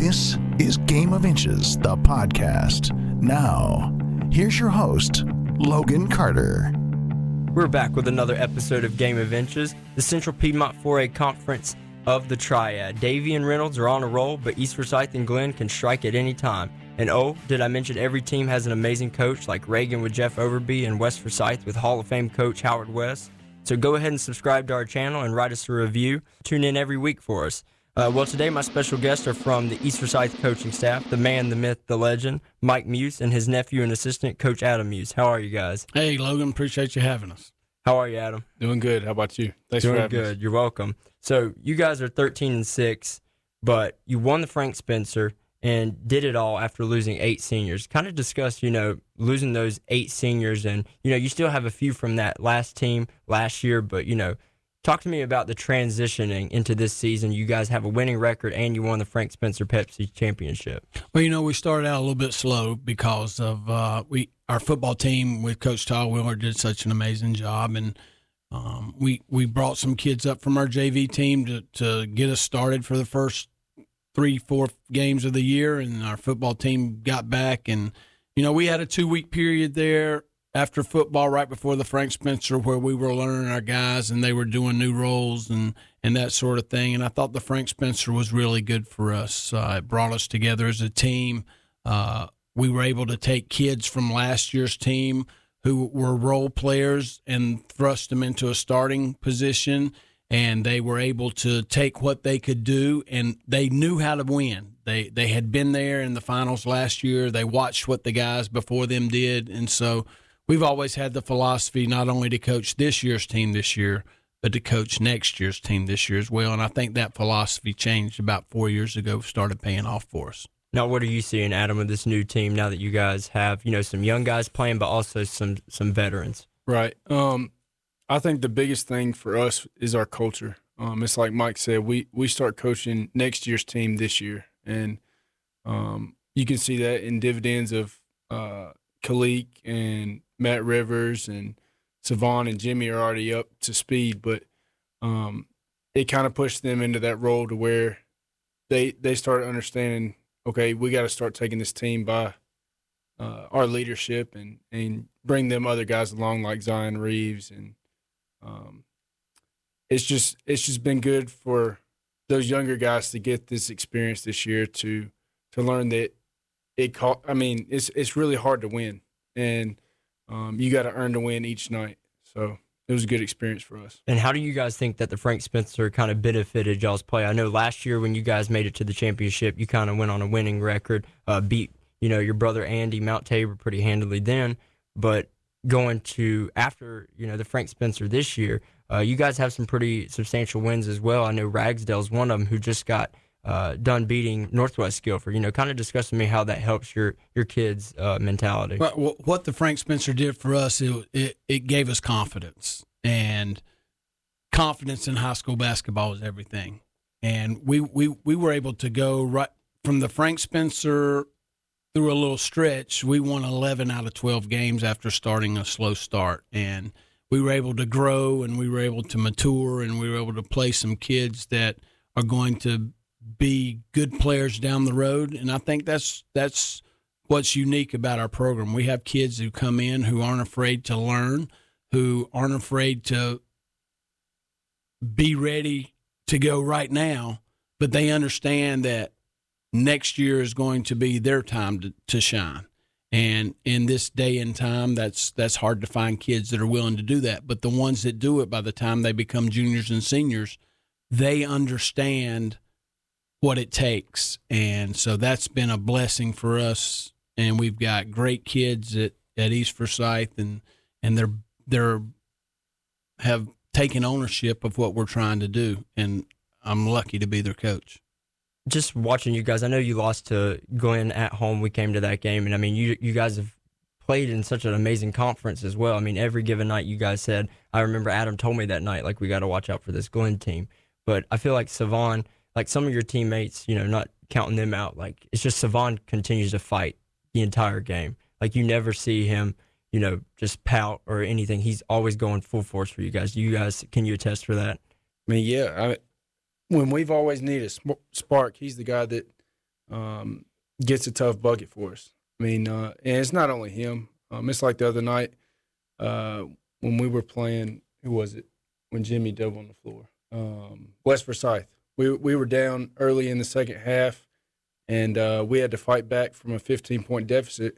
This is Game of Inches, the podcast. Now, here's your host, Logan Carter. We're back with another episode of Game of Inches, the Central Piedmont 4A Conference of the Triad. Davie and Reynolds are on a roll, but East Forsyth and Glenn can strike at any time. And oh, did I mention every team has an amazing coach like Reagan with Jeff Overby and West Forsyth with Hall of Fame coach Howard West? So go ahead and subscribe to our channel and write us a review. Tune in every week for us. Uh, well, today my special guests are from the East Forsyth coaching staff, the man, the myth, the legend, Mike Muse, and his nephew and assistant, Coach Adam Muse. How are you guys? Hey, Logan, appreciate you having us. How are you, Adam? Doing good. How about you? Thanks Doing for having good. us. You're welcome. So you guys are 13 and six, but you won the Frank Spencer and did it all after losing eight seniors. Kind of discuss, you know, losing those eight seniors, and you know, you still have a few from that last team last year, but you know, talk to me about the transitioning into this season. You guys have a winning record, and you won the Frank Spencer Pepsi Championship. Well, you know, we started out a little bit slow because of uh, we our football team with Coach Todd Wheeler did such an amazing job, and um, we we brought some kids up from our JV team to to get us started for the first three four games of the year, and our football team got back, and you know, we had a two week period there after football right before the Frank Spencer where we were learning our guys and they were doing new roles and and that sort of thing. And I thought the Frank Spencer was really good for us. Uh, it brought us together as a team. Uh, we were able to take kids from last year's team who were role players and thrust them into a starting position. And they were able to take what they could do, and they knew how to win. They they had been there in the finals last year. They watched what the guys before them did, and so we've always had the philosophy not only to coach this year's team this year, but to coach next year's team this year as well. And I think that philosophy changed about four years ago, started paying off for us. Now, what are you seeing, Adam, with this new team? Now that you guys have, you know, some young guys playing, but also some some veterans. Right. Um, I think the biggest thing for us is our culture. Um, it's like Mike said, we we start coaching next year's team this year, and um, you can see that in dividends of uh, Kalik and Matt Rivers and Savon and Jimmy are already up to speed, but um, it kind of pushed them into that role to where they they started understanding. Okay, we got to start taking this team by uh, our leadership and and bring them other guys along like Zion Reeves and um, it's just it's just been good for those younger guys to get this experience this year to to learn that it call I mean it's it's really hard to win and um, you got to earn to win each night so it was a good experience for us. And how do you guys think that the Frank Spencer kind of benefited y'all's play? I know last year when you guys made it to the championship, you kind of went on a winning record, uh, beat you know your brother Andy Mount Tabor pretty handily then, but going to after you know the Frank Spencer this year, uh, you guys have some pretty substantial wins as well. I know Ragsdale's one of them who just got uh, done beating Northwest Guilford. You know, kind of discuss me how that helps your your kids' uh, mentality. Well, what the Frank Spencer did for us, it, it it gave us confidence, and confidence in high school basketball is everything. And we we we were able to go right from the Frank Spencer through a little stretch. We won 11 out of 12 games after starting a slow start, and we were able to grow and we were able to mature and we were able to play some kids that are going to be good players down the road. And I think that's that's what's unique about our program. We have kids who come in who aren't afraid to learn, who aren't afraid to be ready to go right now, but they understand that next year is going to be their time to, to shine. And in this day and time, that's that's hard to find kids that are willing to do that. But the ones that do it, by the time they become juniors and seniors, they understand what it takes, and so that's been a blessing for us. And we've got great kids at, at East Forsyth, and and they're they're have taken ownership of what we're trying to do, and I'm lucky to be their coach just watching you guys, I know you lost to Glenn at home. We came to that game, and I mean, you you guys have played in such an amazing conference as well. I mean, every given night you guys said, I remember Adam told me that night, like we got to watch out for this Glenn team. But I feel like Savon, like some of your teammates, you know, not counting them out, like it's just Savon continues to fight the entire game. Like you never see him, you know, just pout or anything. He's always going full force for you guys. You guys, can you attest for that? I mean, yeah, I, when we've always needed spark, he's the guy that um, gets a tough bucket for us. I mean, uh, and it's not only him. Um, it's like the other night uh, when we were playing. Who was it? When Jimmy dove on the floor. Um, West Forsyth. We we were down early in the second half, and uh, we had to fight back from a 15 point deficit.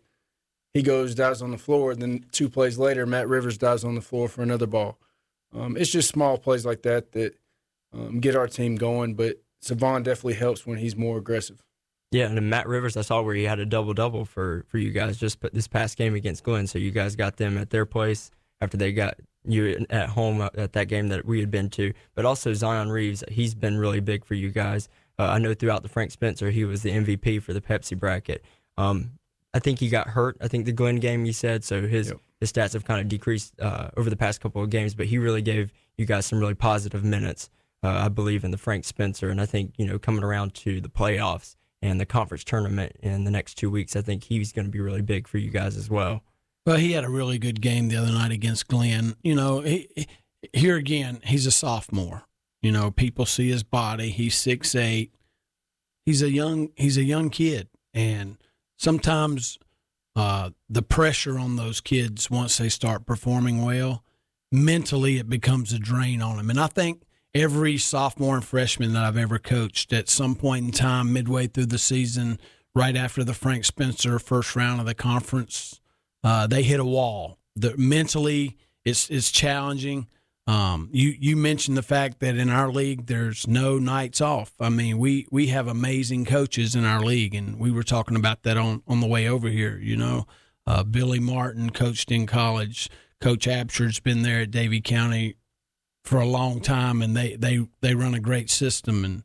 He goes dives on the floor. Then two plays later, Matt Rivers dives on the floor for another ball. Um, it's just small plays like that that um, get our team going. But Savon definitely helps when he's more aggressive. Yeah, and Matt Rivers, I saw where he had a double double for for you guys just this past game against Glenn. So you guys got them at their place after they got you at home at that game that we had been to. But also Zion Reeves, he's been really big for you guys. Uh, I know throughout the Frank Spencer, he was the MVP for the Pepsi bracket. Um, I think he got hurt. I think the Glenn game you said so his yep. his stats have kind of decreased uh, over the past couple of games, but he really gave you guys some really positive minutes. Uh, I believe in the Frank Spencer, and I think you know coming around to the playoffs and the conference tournament in the next two weeks, I think he's going to be really big for you guys as well. Well, he had a really good game the other night against Glenn. You know, he, here again, he's a sophomore. You know, people see his body. He's six eight. He's a young he's a young kid, and sometimes uh, the pressure on those kids once they start performing well, mentally it becomes a drain on them. And I think every sophomore and freshman that I've ever coached at some point in time, midway through the season, right after the Frank Spencer first round of the conference, uh, they hit a wall. The, mentally, it's it's challenging. Um, you you mentioned the fact that in our league there's no nights off. I mean, we we have amazing coaches in our league, and we were talking about that on on the way over here. You know, uh, Billy Martin coached in college. Coach Absher's been there at Davie County for a long time, and they they they run a great system. And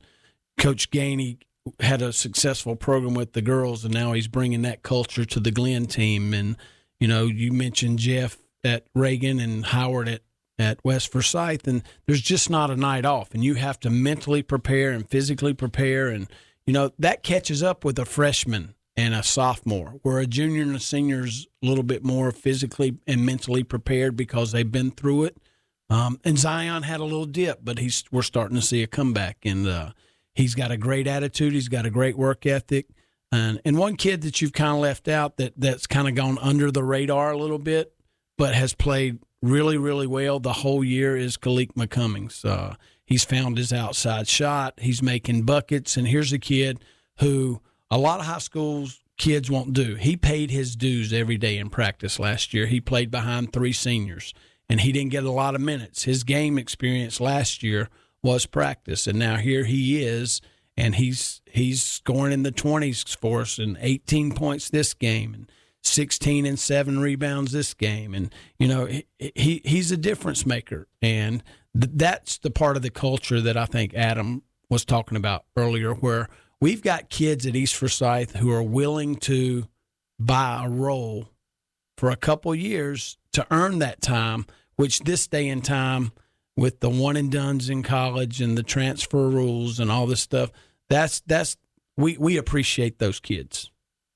Coach Gainey had a successful program with the girls, and now he's bringing that culture to the Glenn team. And you know, you mentioned Jeff at Reagan and Howard at at West Forsyth, and there's just not a night off, and you have to mentally prepare and physically prepare, and you know that catches up with a freshman and a sophomore, where a junior and a senior's a little bit more physically and mentally prepared because they've been through it. Um, and Zion had a little dip, but he's we're starting to see a comeback, and uh, he's got a great attitude. He's got a great work ethic, and and one kid that you've kind of left out that that's kind of gone under the radar a little bit, but has played really really well the whole year is Kalik McCummings. Uh, he's found his outside shot. He's making buckets, and here's a kid who a lot of high schools kids won't do. He paid his dues every day in practice last year. He played behind three seniors and he didn't get a lot of minutes. His game experience last year was practice, and now here he is, and he's he's scoring in the twenties for us, and 18 points this game, and 16 and seven rebounds this game, and you know he, he he's a difference maker, and th- that's the part of the culture that I think Adam was talking about earlier, where we've got kids at East Forsyth who are willing to buy a role for a couple years to earn that time, which this day and time with the one and dones in college and the transfer rules and all this stuff, that's that's we we appreciate those kids.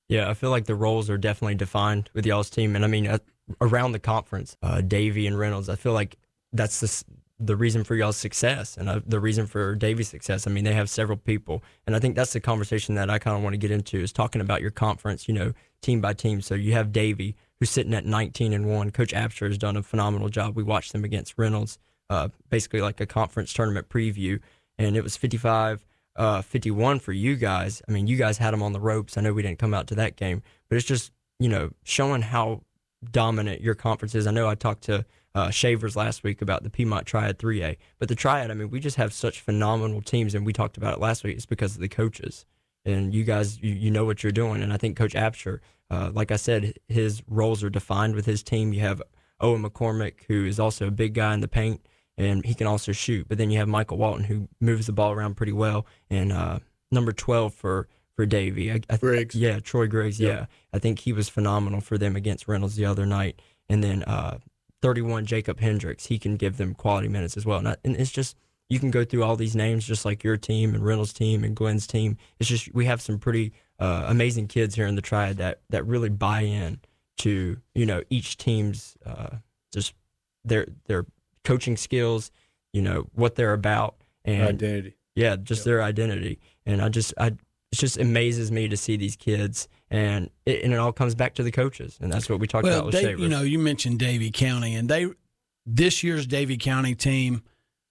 Yeah, I feel like the roles are definitely defined with y'all's team, and I mean around the conference, uh, Davie and Reynolds. I feel like that's the the reason for y'all's success and uh, the reason for Davie's success. I mean, they have several people, and I think that's the conversation that I kind of want to get into is talking about your conference, you know, team by team. So you have Davie, who's sitting at 19 and one. Coach Absher has done a phenomenal job. We watched them against Reynolds, uh, basically like a conference tournament preview, and it was 55. Uh, 51 for you guys. I mean, you guys had them on the ropes. I know we didn't come out to that game, but it's just, you know, showing how dominant your conference is. I know I talked to uh, Shavers last week about the Piedmont Triad 3A, but the Triad, I mean, we just have such phenomenal teams, and we talked about it last week. It's because of the coaches, and you guys, you, you know what you're doing. And I think Coach Absher uh, like I said, his roles are defined with his team. You have Owen McCormick, who is also a big guy in the paint, and he can also shoot. But then you have Michael Walton, who moves the ball around pretty well, and uh, number 12 for for Davie. I, I Griggs. Yeah, Troy Griggs. Yep. Yeah. I think he was phenomenal for them against Reynolds the other night. And then uh, 31, Jacob Hendricks. He can give them quality minutes as well. And, I, and, it's just, you can go through all these names just like your team and Reynolds' team and Glenn's team. It's just, we have some pretty uh, amazing kids here in the triad that that really buy in to you know each team's uh, just their their coaching skills, you know what they're about, and identity. Yeah, just yep. their identity. And I just I it just amazes me to see these kids, and it, and it all comes back to the coaches, and that's what we talked well, about with they, Shavers. you know, you mentioned Davie County, and they this year's Davie County team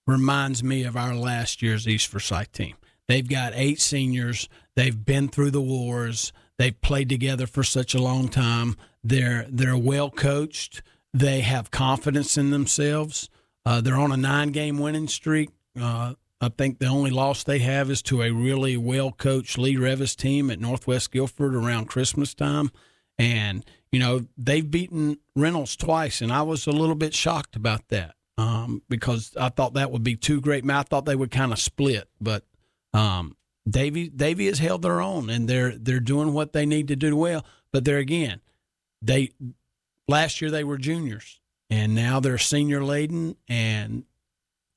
reminds me of our last year's East Forsyth team. They've got eight seniors. They've been through the wars. They've played together for such a long time. They're they're well coached. They have confidence in themselves. Uh, they're on a nine game winning streak. Uh, I think the only loss they have is to a really well coached Lee Revis team at Northwest Guilford around Christmas time. And, you know, they've beaten Reynolds twice, and I was a little bit shocked about that um, because I thought that would be too great. I thought they would kind of split, but um, Davie Davie has held their own, and they're they're doing what they need to do well. But there again, they last year they were juniors, and now they're senior laden, and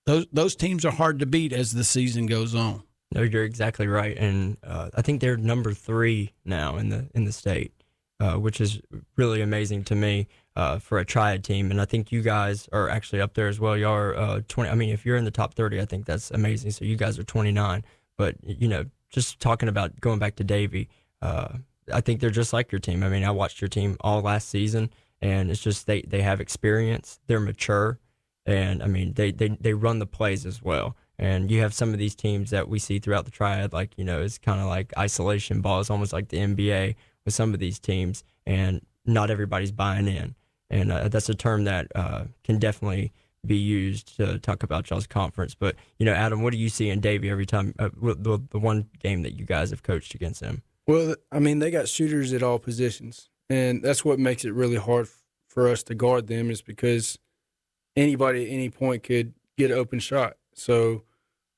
those those teams are hard to beat as the season goes on. No, you're exactly right, and uh, I think they're number three now in the in the state, uh, which is really amazing to me uh, for a triad team. And I think you guys are actually up there as well. You are uh, twenty. I mean, if you're in the top thirty, I think that's amazing. So you guys are twenty nine. But you know, just talking about going back to Davie, uh, I think they're just like your team. I mean, I watched your team all last season, and it's just they they have experience, they're mature, and I mean they they they run the plays as well. And you have some of these teams that we see throughout the triad, like you know, it's kind of like isolation ball. It's almost like the NBA with some of these teams, and not everybody's buying in. And uh, that's a term that uh, can definitely be used to talk about y'all's conference. But you know, Adam, what do you see in Davie every time uh, the the one game that you guys have coached against him? Well, I mean, they got shooters at all positions, and that's what makes it really hard for us to guard them. Is because anybody at any point could get an open shot. So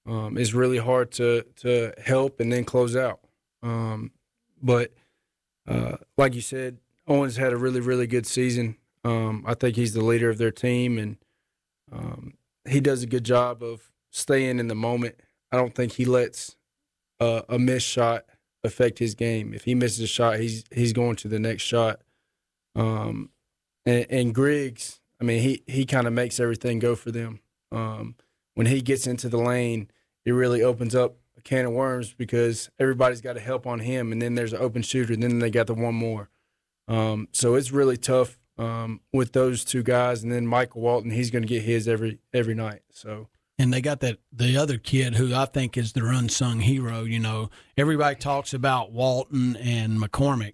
um, it's really hard to to help and then close out. Um, but uh, like you said, Owens had a really really good season. Um, I think he's the leader of their team, and um, he does a good job of staying in the moment. I don't think he lets uh, a missed shot affect his game. If he misses a shot, he's he's going to the next shot. Um, and, and Griggs, I mean, he he kind of makes everything go for them. Um, when he gets into the lane, it really opens up a can of worms because everybody's got to help on him, and then there's an open shooter, and then they got the one more. Um, so it's really tough um, with those two guys, and then Michael Walton, he's going to get his every every night. So and they got that the other kid who I think is their unsung hero. You know, everybody talks about Walton and McCormick.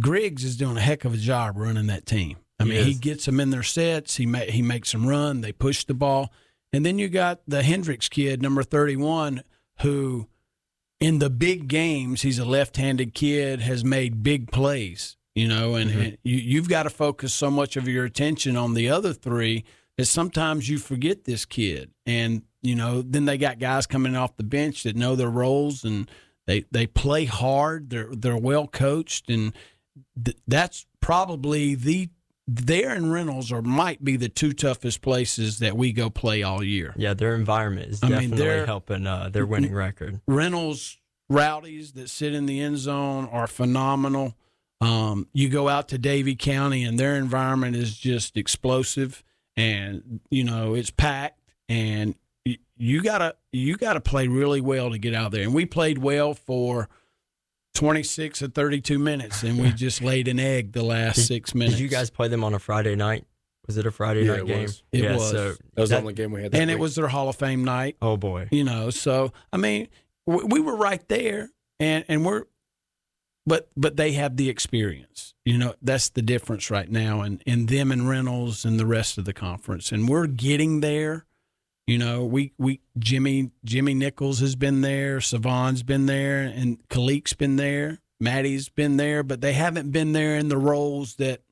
Griggs is doing a heck of a job running that team. I mean, he gets them in their sets. He ma- he makes them run. They push the ball, and then you got the Hendricks kid, number thirty one, who in the big games he's a left handed kid, has made big plays. You know, and, Mm-hmm. and you, you've got to focus so much of your attention on the other three that sometimes you forget this kid. And, you know, then they got guys coming off the bench that know their roles and they, they play hard. They're, they're well coached. And th- that's probably the, there in Reynolds or might be the two toughest places that we go play all year. Yeah, their environment is I mean, definitely they're- helping uh, their winning record. Reynolds rowdies that sit in the end zone are phenomenal. Um, you go out to Davie County and their environment is just explosive, and you know it's packed, and y- you gotta you gotta play really well to get out there. And we played well for twenty six or thirty two minutes, and we just laid an egg the last six minutes. Did you guys play them on a Friday night? Was it a Friday Yeah, night it game? was. It yeah, was. So that was that- the only game we had. That And it was their Hall of Fame night. Oh boy. you know so i mean we, we were right there and and we're but but they have the experience. You know that's the difference right now and in them and reynolds and the rest of the conference. And we're getting there. You know we we jimmy jimmy nichols has been there. Savon's been there. And Kalik's been there. Maddie's been there but they haven't been there in the roles that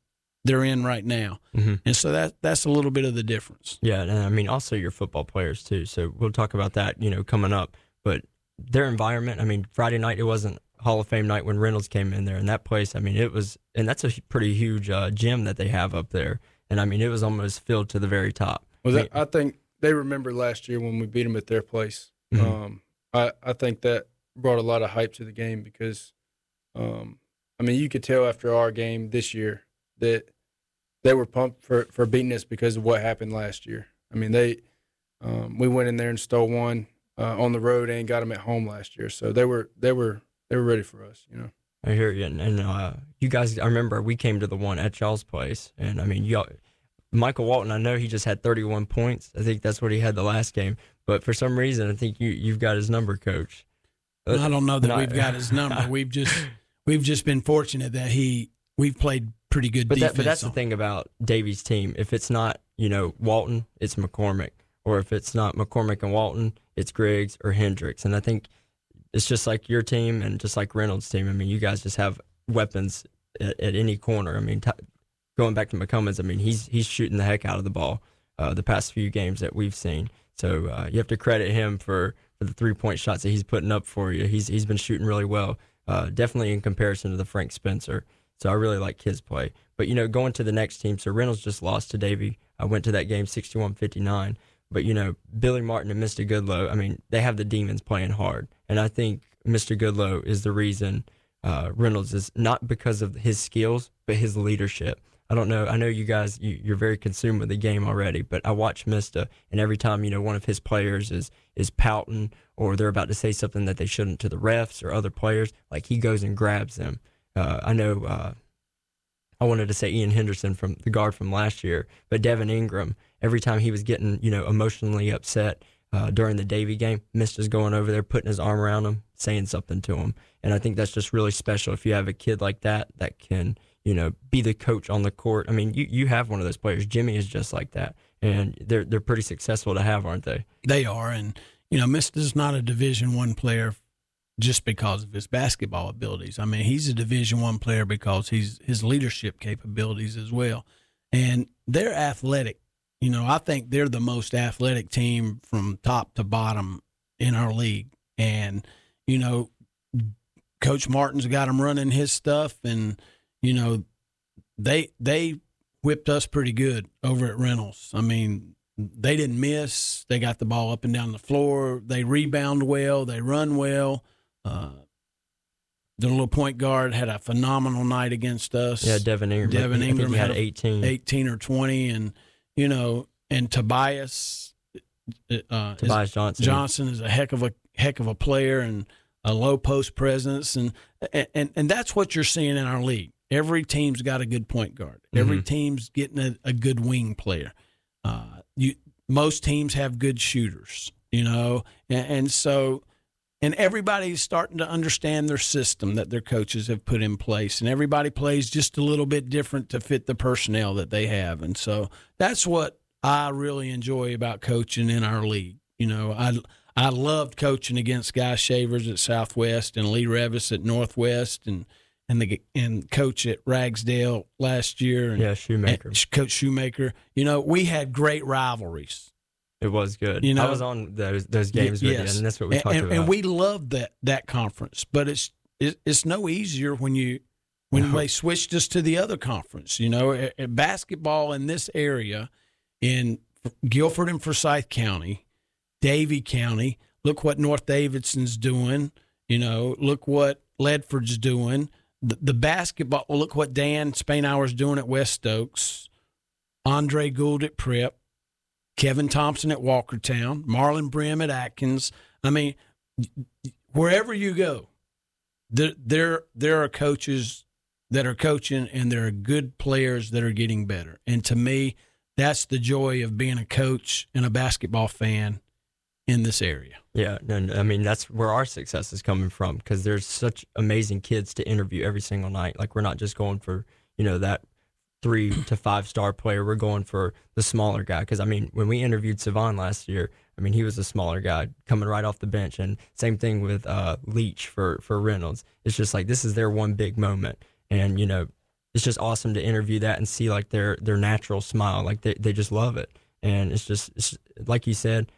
they're in right now. Hmm and so that that's a little bit of the difference. Yeah, and I mean also your football players too. So we'll talk about that, you know, coming up. But their environment, I mean, Friday night it wasn't Hall of Fame night when Reynolds came in there, and that place, I mean, it was, and that's a pretty huge uh, gym that they have up there, and I mean, it was almost filled to the very top. Well, I think they remember last year when we beat them at their place. Mhm. Um, I, I think that brought a lot of hype to the game because, um, I mean, you could tell after our game this year that they were pumped for, for beating us because of what happened last year. I mean, they um, we went in there and stole one uh, on the road and got them at home last year, so they were they were they were ready for us. You know. I hear you, and, and uh, you guys. I remember we came to the one at y'all's place, and I mean, y'all. Michael Walton, I know he just had 31 points. I think that's what he had the last game. But for some reason, I think you you've got his number, coach. I don't know that we've got his number. We've just we've just been fortunate that he we've played pretty good but defense. That, but that's on. the thing about Davie's team. If it's not you know Walton, it's McCormick, or if it's not McCormick and Walton, it's Griggs or Hendricks. And I think it's just like your team and just like Reynolds' team. I mean, you guys just have weapons at, at any corner. I mean, t- going back to McCummins, I mean, he's he's shooting the heck out of the ball uh, the past few games that we've seen. So uh, you have to credit him for, for the three point shots that he's putting up for you. He's he's been shooting really well, uh, definitely in comparison to the Frank Spencer. So I really like his play. But you know, going to the next team, so Reynolds just lost to Davie. I went to that game 61-59. But you know, Billy Martin and Mr. Goodlow, I mean, they have the demons playing hard, and I think Mr. Goodlow is the reason uh, Reynolds is not because of his skills, but his leadership. I don't know. I know you guys, you, are very consumed with the game already, but I watch Mista, and every time you know one of his players is is pouting or they're about to say something that they shouldn't to the refs or other players, like he goes and grabs them. Uh, I know. Uh, I wanted to say Ian Henderson from the guard from last year, but Devin Ingram every time he was getting, you know, emotionally upset uh, during the Davie game, Mister's going over there, putting his arm around him, saying something to him. And I think that's just really special if you have a kid like that that can, you know, be the coach on the court. I mean, you, you have one of those players. Jimmy is just like that. And they're they're pretty successful to have, aren't they? They are. And, you know, Mister's not a division one player just because of his basketball abilities. I mean, he's a division one player because he's his leadership capabilities as well. And they're athletic you know, I think they're the most athletic team from top to bottom in our league. And, you know, Coach Martin's got them running his stuff and, you know, they they whipped us pretty good over at Reynolds. I mean, they didn't miss. They got the ball up and down the floor. They rebound well. They run well. Uh, the little point guard had a phenomenal night against us. Yeah, Devin Ingram. Devin Ingram had 18. 18 or 20. And, you know, and Tobias uh, Tobias Johnson Johnson is a heck of a heck of a player and a low post presence and and and that's what you're seeing in our league. Every team's got a good point guard. Every mm-hmm. team's getting a, a, good wing player. Uh, you most teams have good shooters, you know, and, and so and everybody's starting to understand their system that their coaches have put in place and everybody plays just a little bit different to fit the personnel that they have and so that's what I really enjoy about coaching in our league. You know, I I loved coaching against Guy Shavers at Southwest and Lee Revis at Northwest and and the and coach at Ragsdale last year. And, yeah, Shoemaker. Coach Shoemaker. You know, we had great rivalries. It was good. You know, I was on those those games with you, and that's what we talked and, about. And we loved that that conference, but it's it's no easier when you when no. they switched us to the other conference. You know, basketball in this area in Guilford and Forsyth County, Davie County. Look what North Davidson's doing. You know, look what Ledford's doing. The, the basketball. Look what Dan Spainhour's doing at West Oaks. Andre Gould at Prep. Kevin Thompson at Walkertown. Marlon Brim at Atkins. I mean, wherever you go, there there there are coaches that are coaching, and there are good players that are getting better. And to me, that's the joy of being a coach and a basketball fan in this area. Yeah, and I mean that's where our success is coming from because there's such amazing kids to interview every single night. Like we're not just going for you know that three to five star player. We're going for the smaller guy because I mean when we interviewed Savon last year, I mean he was a smaller guy coming right off the bench, and same thing with uh, Leach for for Reynolds. It's just like this is their one big moment, and you know it's just awesome to interview that and see like their their natural smile, like they they just love it, and it's just it's, like you said,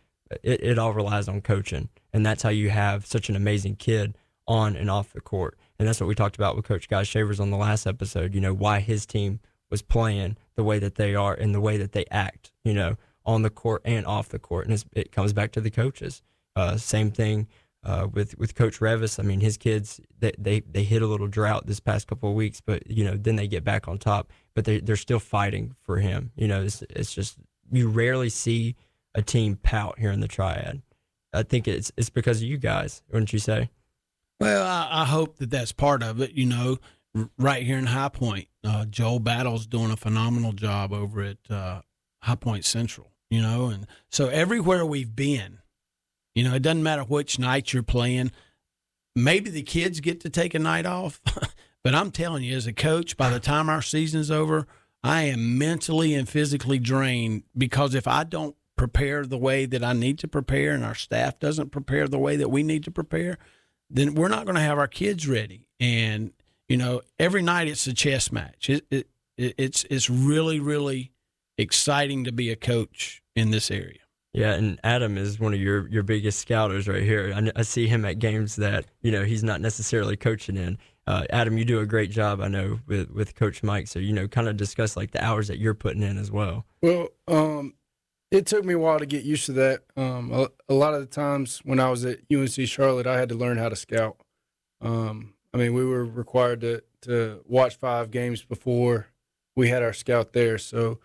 it, it all relies on coaching, and that's how you have such an amazing kid on and off the court, and that's what we talked about with Coach Guy Shavers on the last episode. You know why his team was playing the way that they are and the way that they act, you know, on the court and off the court, and it comes back to the coaches. Uh, same thing uh, with with Coach Revis. I mean, his kids they, they they hit a little drought this past couple of weeks, but you know then they get back on top. But they they're still fighting for him. You know, it's it's just you rarely see a team pout here in the Triad. I think it's it's because of you guys, wouldn't you say? Well, I, I hope that that's part of it. You know, right here in High Point, uh, Joel Battle's doing a phenomenal job over at uh, High Point Central. You know, and so everywhere we've been, you know, it doesn't matter which night you're playing. Maybe the kids get to take a night off, but I'm telling you, as a coach, by the time our season's over, I am mentally and physically drained because if I don't prepare the way that I need to prepare and our staff doesn't prepare the way that we need to prepare, then we're not going to have our kids ready. And you know, every night it's a chess match. It, it, it's it's really really exciting to be a coach in this area. Yeah, and Adam is one of your, your biggest scouters right here. I, I see him at games that you know he's not necessarily coaching in. Uh, Adam, you do a great job, I know, with with Coach Mike. So you know, kind of discuss like the hours that you're putting in as well. Well, um, it took me a while to get used to that. Um, a, a, lot of the times when I was at UNC Charlotte, I had to learn how to scout. Um, I mean, we were required to to watch five games before we had our scout there. So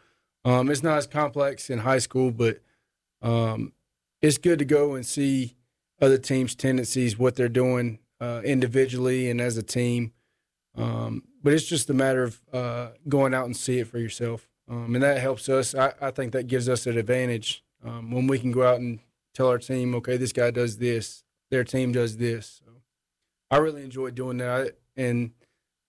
um, it's not as complex in high school, but um, it's good to go and see other teams' tendencies, what they're doing uh, individually and as a team. Um, but it's just a matter of uh, going out and see it for yourself, um, and that helps us. I, I, think that gives us an advantage um, when we can go out and tell our team, okay, this guy does this, their team does this. I really enjoy doing that, and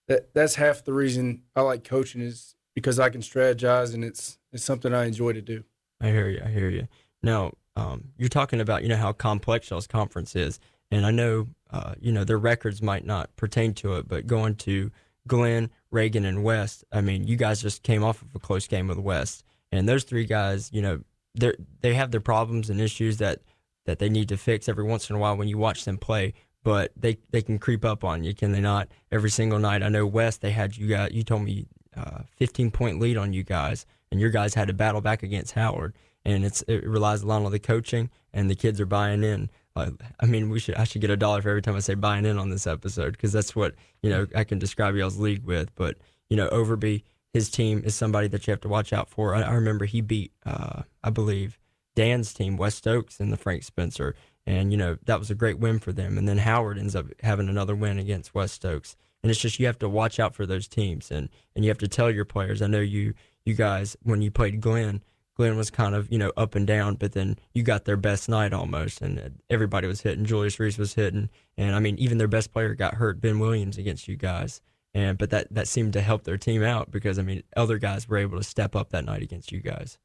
that that's half the reason I like coaching is because I can strategize, and it's it's something I enjoy to do. I hear you. I hear you. Now, um, you're talking about you know how complex y'all's conference is, and I know uh, you know their records might not pertain to it, but going to Glenn, Reagan, and West, I mean, you guys just came off of a close game with West, and those three guys, you know, they they have their problems and issues that that they need to fix every once in a while when you watch them play. But they, they can creep up on you, can they not? Every single night. I know West. They had you got. You told me uh, 15 point lead on you guys, and your guys had to battle back against Howard and it's it relies a lot on the coaching, and the kids are buying in. Uh, I mean, we should I should get a dollar for every time I say buying in on this episode because that's what you know I can describe y'all's league with. But you know, Overby, his team is somebody that you have to watch out for. I, I remember he beat, uh, I believe, Dan's team, West Oaks, in the Frank Spencer, and you know that was a great win for them. And then Howard ends up having another win against West Oaks, and it's just you have to watch out for those teams, and and you have to tell your players. I know you you guys when you played Glenn Glenn was kind of, you know, up and down, but then you got their best night almost, and everybody was hitting. Julius Reese was hitting, and I mean, even their best player got hurt, Ben Williams, against you guys. And but that that seemed to help their team out because I mean, other guys were able to step up that night against you guys.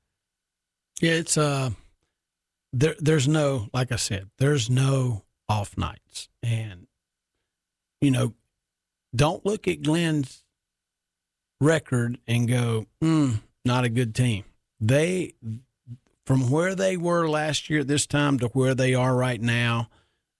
Yeah, it's uh, there. There's no, like I said, there's no off nights, and you know, don't look at Glenn's record and go, mm, not a good team they from where they were last year at this time to where they are right now,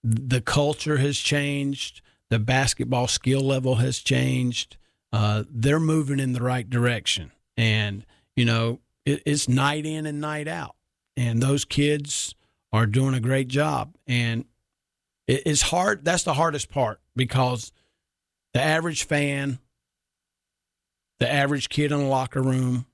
the culture has changed. The basketball skill level has changed. Uh, they're moving in the right direction, and you know it, it's night in and night out, and those kids are doing a great job. And it, it's hard. That's the hardest part because the average fan, the average kid in the locker room,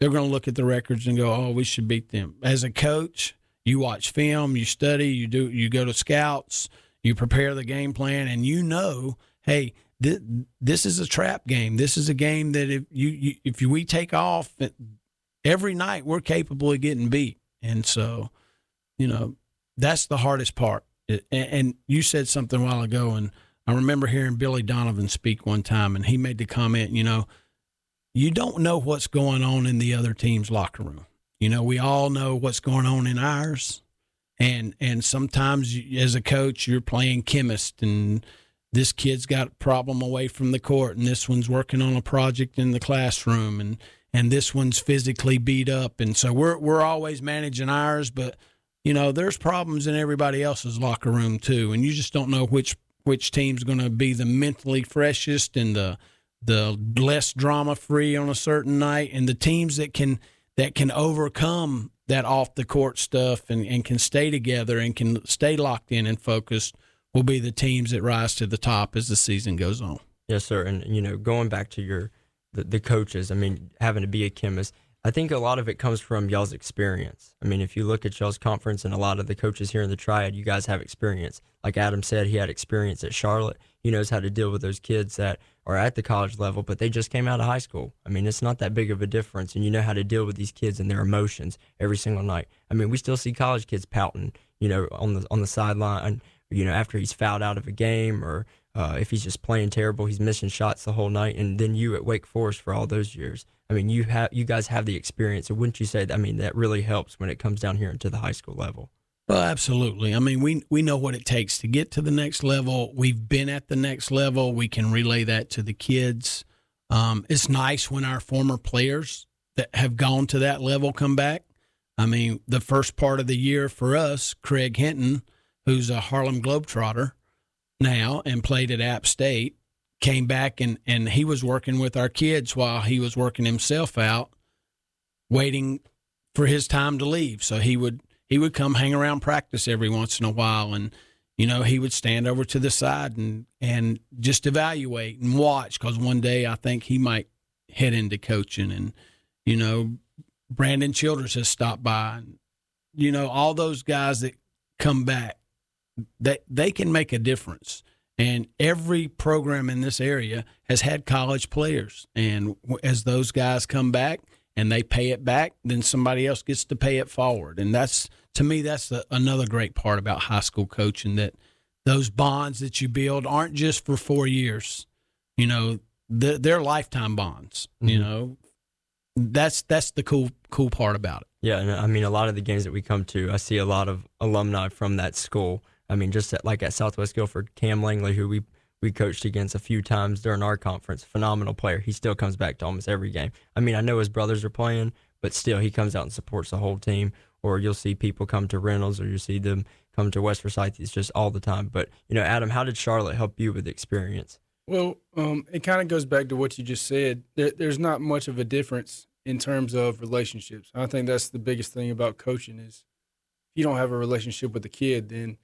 they're going to look at the records and go, "Oh, we should beat them." As a coach, you watch film, you study, you do, you go to scouts, you prepare the game plan, and you know, hey, this, this is a trap game. This is a game that if you, you if we take off every night, we're capable of getting beat, and so, you know, that's the hardest part. And you said something a while ago, and I remember hearing Billy Donovan speak one time, and he made the comment, you know you don't know what's going on in the other team's locker room. You know, we all know what's going on in ours, and and sometimes as a coach, you're playing chemist, and this kid's got a problem away from the court, and this one's working on a project in the classroom, and and this one's physically beat up, and so we're we're always managing ours, but you know, there's problems in everybody else's locker room too, and you just don't know which which team's going to be the mentally freshest and the the less drama free on a certain night, and the teams that can that can overcome that off the court stuff and, and can stay together and can stay locked in and focused will be the teams that rise to the top as the season goes on. Yes, sir. And you know, going back to your the, the coaches, I mean, having to be a chemist, I think a lot of it comes from y'all's experience. I mean, if you look at y'all's conference and a lot of the coaches here in the Triad, you guys have experience. Like Adam said, he had experience at Charlotte. He knows how to deal with those kids that are at the college level, but they just came out of high school. I mean, it's not that big of a difference, and you know how to deal with these kids and their emotions every single night. I mean, we still see college kids pouting, you know, on the on the sideline, you know, after he's fouled out of a game or uh, if he's just playing terrible, he's missing shots the whole night. And then you at Wake Forest for all those years. I mean, you have you guys have the experience, and wouldn't you say? That, I mean, that really helps when it comes down here into the high school level. Well, absolutely. I mean, we we know what it takes to get to the next level. We've been at the next level. We can relay that to the kids. Um, it's nice when our former players that have gone to that level come back. I mean, the first part of the year for us, Craig Hinton, who's a Harlem Globetrotter now and played at App State, came back and, and he was working with our kids while he was working himself out, waiting for his time to leave. So he would he would come hang around practice every once in a while and you know he would stand over to the side and and just evaluate and watch because one day I think he might head into coaching and you know Brandon Childers has stopped by and you know all those guys that come back they they can make a difference and every program in this area has had college players. And as those guys come back and they pay it back, then somebody else gets to pay it forward. And that's, to me, that's the, another great part about high school coaching that those bonds that you build aren't just for four years. You know, they're, they're lifetime bonds. Mm-hmm. You know, that's that's the cool cool part about it. Yeah, and I mean, a lot of the games that we come to, I see a lot of alumni from that school I mean, just at, like at Southwest Guilford, Cam Langley, who we we coached against a few times during our conference, phenomenal player. He still comes back to almost every game. I mean, I know his brothers are playing, but still, he comes out and supports the whole team. Or you'll see people come to Reynolds, or you see them come to West Forsyth. It's just all the time. But you know, Adam, how did Charlotte help you with experience? Well, um, it kind of goes back to what you just said. There, there's not much of a difference in terms of relationships. I think that's the biggest thing about coaching is if you don't have a relationship with the kid, then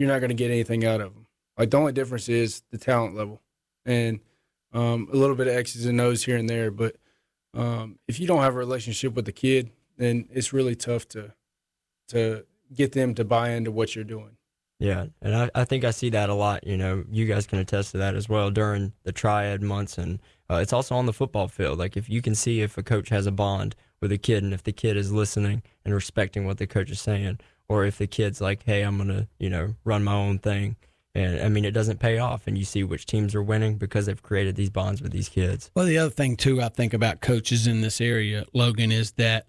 you're not going to get anything out of them. Like the only difference is the talent level and um, a little bit of X's and O's here and there. But um, if you don't have a relationship with the kid, then it's really tough to to get them to buy into what you're doing. Yeah, and I, I think I see that a lot. You know, you guys can attest to that as well during the triad months, and uh, it's also on the football field. Like if you can see if a coach has a bond with a kid, and if the kid is listening and respecting what the coach is saying, or if the kid's like, hey, I'm gonna you know run my own thing. And I mean, it doesn't pay off, and you see which teams are winning because they've created these bonds with these kids. Well, the other thing too, I think about coaches in this area, Logan, is that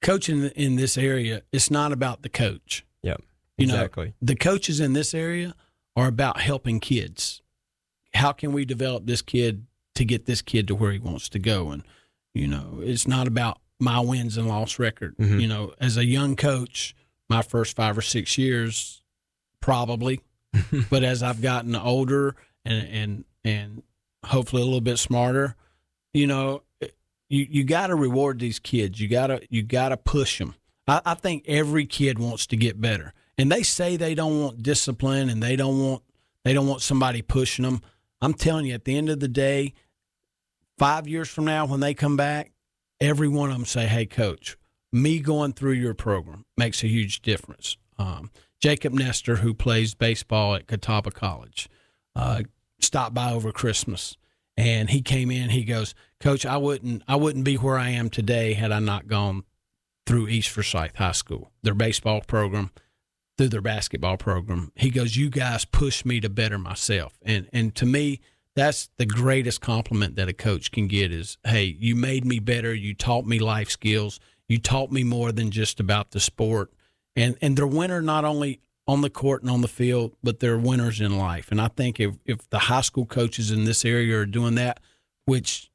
coaching in this area, it's not about the coach. Yep, you exactly. Know, the coaches in this area are about helping kids. How can we develop this kid to get this kid to where he wants to go? And you know, it's not about my wins and loss record. Mm-hmm. You know, as a young coach, my first five or six years, probably. but as I've gotten older and and and hopefully a little bit smarter, you know, you you got to reward these kids. You gotta you gotta push them. I, I think every kid wants to get better, and they say they don't want discipline and they don't want they don't want somebody pushing them. I'm telling you, at the end of the day, five years from now when they come back, every one of them say, "Hey, coach, me going through your program makes a huge difference. Um, Jacob Nestor, who plays baseball at Catawba College, uh, stopped by over Christmas, and he came in. He goes, "Coach, I wouldn't, I wouldn't be where I am today had I not gone through East Forsyth High School, their baseball program, through their basketball program." He goes, "You guys pushed me to better myself," and and to me, that's the greatest compliment that a coach can get is, "Hey, you made me better. You taught me life skills." You taught me more than just about the sport. And and they're winner not only on the court and on the field, but they're winners in life. And I think if, if the high school coaches in this area are doing that, which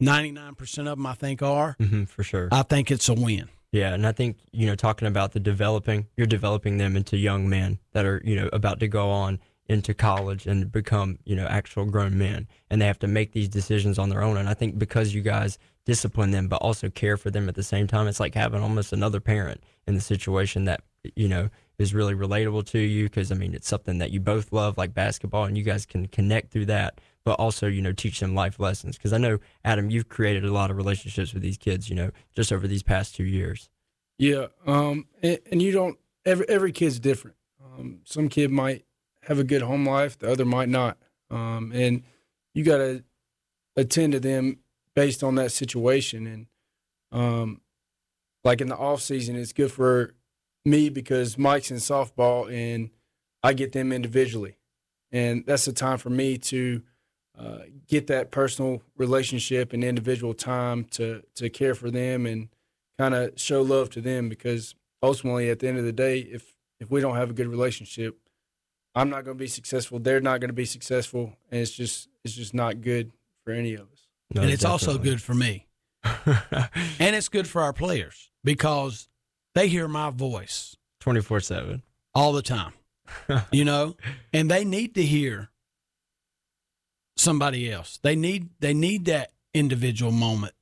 99% of them I think are, mm-hmm, for sure. I think it's a win. Yeah, and I think, you know, talking about the developing, you're developing them into young men that are, you know, about to go on into college and become, you know, actual grown men. And they have to make these decisions on their own. And I think because you guys discipline them, but also care for them at the same time. It's like having almost another parent in the situation that, you know, is really relatable to you because, I mean, it's something that you both love, like basketball, and you guys can connect through that. but also you know teach them life lessons. Because I know Adam, you've created a lot of relationships with these kids, you know, just over these past two years. Yeah, um, and, and you don't. Every every kid's different. Um, some kid might have a good home life, the other might not, um, and you got to attend to them based on that situation. And um, like in the off season, it's good for me because Mike's in softball and I get them individually, and that's the time for me to uh, get that personal relationship and individual time to to care for them and kind of show love to them because ultimately at the end of the day if if we don't have a good relationship i'm not going to be successful. They're not going to be successful. And it's just it's just not good for any of us no, and it's definitely. also good for me and it's good for our players because they hear my voice 24-7 all the time you know and they need to hear somebody else they need they need that individual moment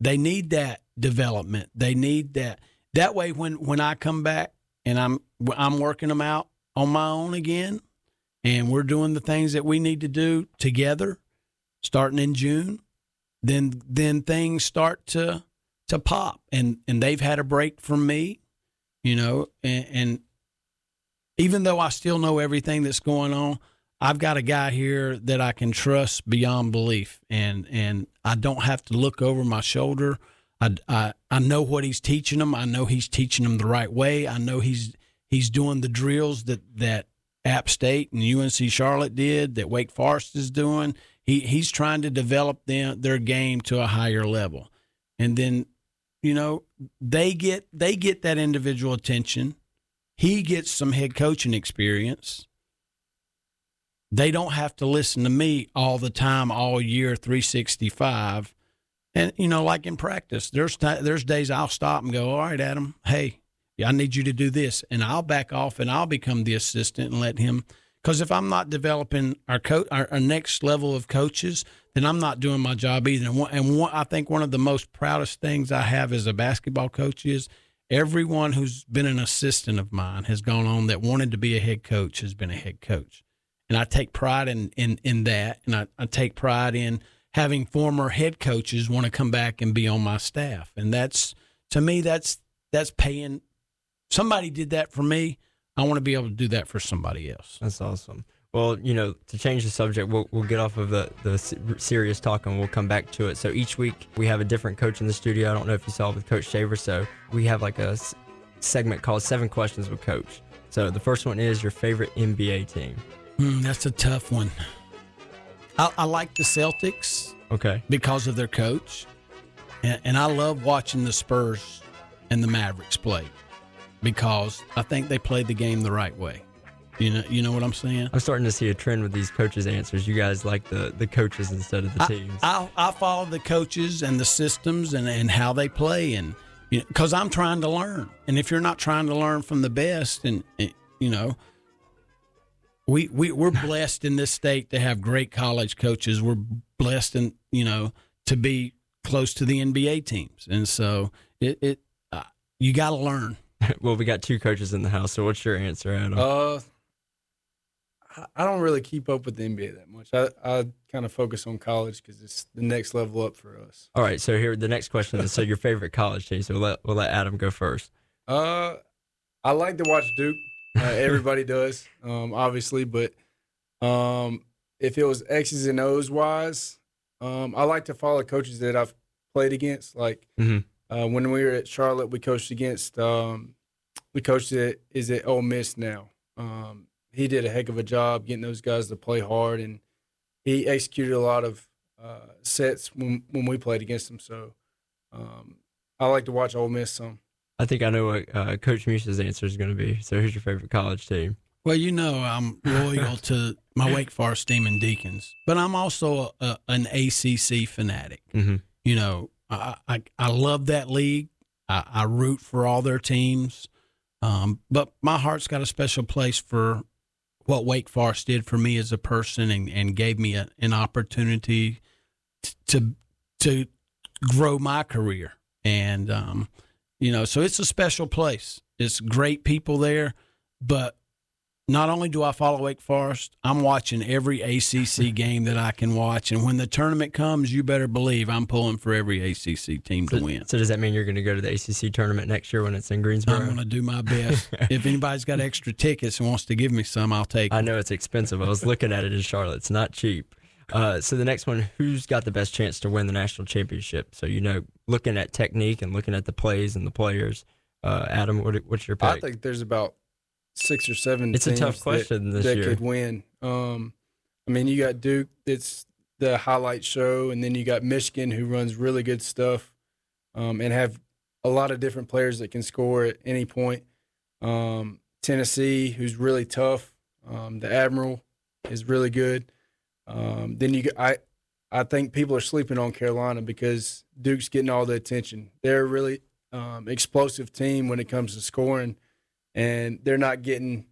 they need that development. They need that. That way, when when I come back and I'm I'm working them out on my own again, and we're doing the things that we need to do together, starting in June, then then things start to to pop, and and they've had a break from me, you know, and, and even though I still know everything that's going on, I've got a guy here that I can trust beyond belief, and and I don't have to look over my shoulder. I, I I know what he's teaching them. I know he's teaching them the right way. I know he's he's doing the drills that that App State and UNC Charlotte did, that Wake Forest is doing. He he's trying to develop them their game to a higher level, and then you know they get they get that individual attention. He gets some head coaching experience they don't have to listen to me all the time, all year, 365. And, you know, like in practice, there's, t- there's days I'll stop and go, all right, Adam, hey, I need you to do this. And I'll back off and I'll become the assistant and let him. Because if I'm not developing our, co- our, our next level of coaches, then I'm not doing my job either. And, one, and one, I think one of the most proudest things I have as a basketball coach is everyone who's been an assistant of mine has gone on that wanted to be a head coach has been a head coach and I take pride in in, in that, and I, I take pride in having former head coaches want to come back and be on my staff, and that's to me that's that's paying. Somebody did that for me. I want to be able to do that for somebody else. That's awesome. Well, you know, to change the subject, we'll, we'll get off of the, the serious talk and we'll come back to it. So each week we have a different coach in the studio. I don't know if you saw with Coach Shaver. So we have like a segment called Seven Questions with Coach. So the first one is your favorite NBA team. Mm, that's a tough one. I, I, like the Celtics. Okay. Because of their coach. And, and I love watching the Spurs and the Mavericks play because I think they played the game the right way. You know, you know what I'm saying. I'm starting to see a trend with these coaches' answers. You guys like the, the coaches instead of the teams. I, I, I follow the coaches and the systems and, and how they play, and you know, because I'm trying to learn. And if you're not trying to learn from the best, and you know, we, we we're blessed in this state to have great college coaches. We're blessed in you know to be close to the NBA teams, and so it, it uh, you got to learn. well, we got two coaches in the house. So what's your answer, Adam? Uh, I don't really keep up with the NBA that much. I, I kind of focus on college because it's the next level up for us. All right. So here, the next question is: So your favorite college team? So we'll let we'll let Adam go first. Uh, I like to watch Duke. Uh, everybody does, um, obviously, but um, if it was X's and O's wise, um, I like to follow coaches that I've played against. Like mm-hmm. Uh, when we were at Charlotte, we coached against um, we coached it is at Ole Miss now. Um, he did a heck of a job getting those guys to play hard, and he executed a lot of uh, sets when when we played against him. So um, I like to watch Ole Miss some. I think I know what uh, Coach Muse's answer is going to be. So, who's your favorite college team? Well, you know, I'm loyal to my Wake Forest Demon Deacons, but I'm also a, a, an ACC fanatic. Mm-hmm. You know, I, I, love that league. I, I root for all their teams, um, but my heart's got a special place for what Wake Forest did for me as a person and, and gave me a, an opportunity to to grow my career. And um, you know, so it's a special place. It's great people there, but not only do I follow Wake Forest, I'm watching every ACC game that I can watch. And when the tournament comes, you better believe I'm pulling for every ACC team to win. so does that mean you're going to go to the ACC tournament next year when it's in Greensboro? I'm going to do my best. if anybody's got extra tickets and wants to give me some, I'll take. I know it's expensive. I was looking at it in Charlotte. It's not cheap. Uh, so the next one, who's got the best chance to win the national championship? So you know, looking at technique and looking at the plays and the players. Uh, Adam, what, what's your pick? I think there's about six or seven. It's a tough question that, this that year. could win. Um, I mean, you got Duke. That's the highlight show, and then you got Michigan, who runs really good stuff, um, and have a lot of different players that can score at any point. Um, Tennessee, who's really tough. Um, the Admiral is really good. Um, then you, I, I think people are sleeping on Carolina because Duke's getting all the attention. They're a really um, explosive team when it comes to scoring, and they're not getting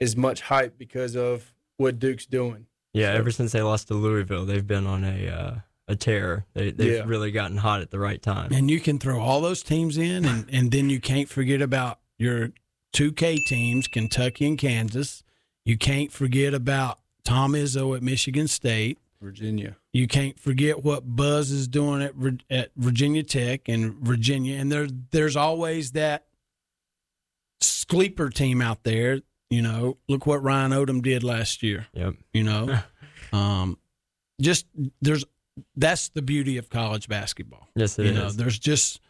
as much hype because of what Duke's doing. yeah, so- ever since they lost to Louisville, they've been on a uh, a tear. They, they've Yeah. really gotten hot at the right time. And you can throw all those teams in, and, and then you can't forget about your 2K teams, Kentucky and Kansas. You can't forget about Tom Izzo at Michigan State. Virginia. You can't forget what Buzz is doing at at Virginia Tech and Virginia, and there there's always that sleeper team out there. You know, look what Ryan Odom did last year. Yep. You know, um, just there's that's the beauty of college basketball. Yes, it you is. know, there's just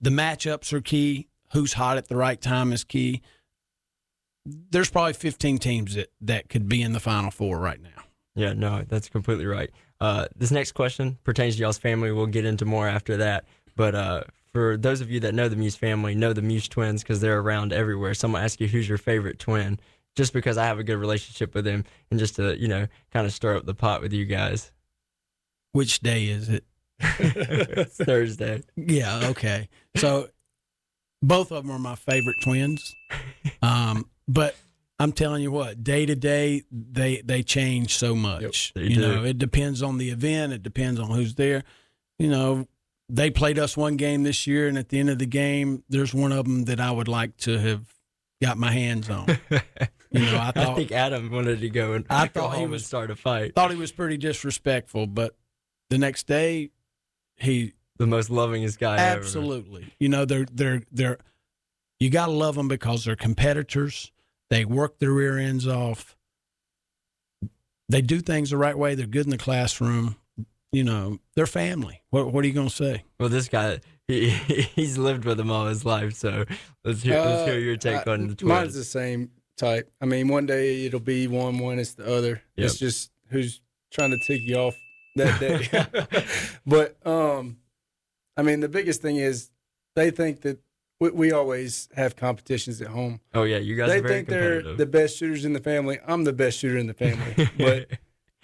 the matchups are key. Who's hot at the right time is key. There's probably 15 teams that, that could be in the Final Four right now. Yeah, no, that's completely right. Uh, this next question pertains to y'all's family. We'll get into more after that. But uh, for those of you that know the Muse family, know the Muse twins because they're around everywhere. Someone ask you who's your favorite twin, just because I have a good relationship with them, and just to you know kind of stir up the pot with you guys. Which day is it? it's Thursday. Yeah, okay. So both of them are my favorite twins. Um, but I'm telling you what, day to day, they they change so much. they you do. know, it depends on the event. It depends on who's there. You know, they played us one game this year, and at the end of the game, there's one of them that I would like to have got my hands on. You know, I I think Adam wanted to go and I thought he was- start a fight. thought he was pretty disrespectful, but the next day, he The most lovingest guy ever. Absolutely. You know, they're they're they're you got to love them because they're competitors. They work their rear ends off. They do things the right way. They're good in the classroom. You know, they're family. What what are you going to say? Well, this guy, he, he's lived with them all his life. So let's hear, let's hear your take Uh, on the Muse twins. the same type. I mean, one day it'll be one, one it's the other. It's just who's trying to tick you off that day. but um, I mean, the biggest thing is they think that we, we always have competitions at home. Oh yeah, you guys they are very think they're the best shooters in the family. I'm the best shooter in the family, but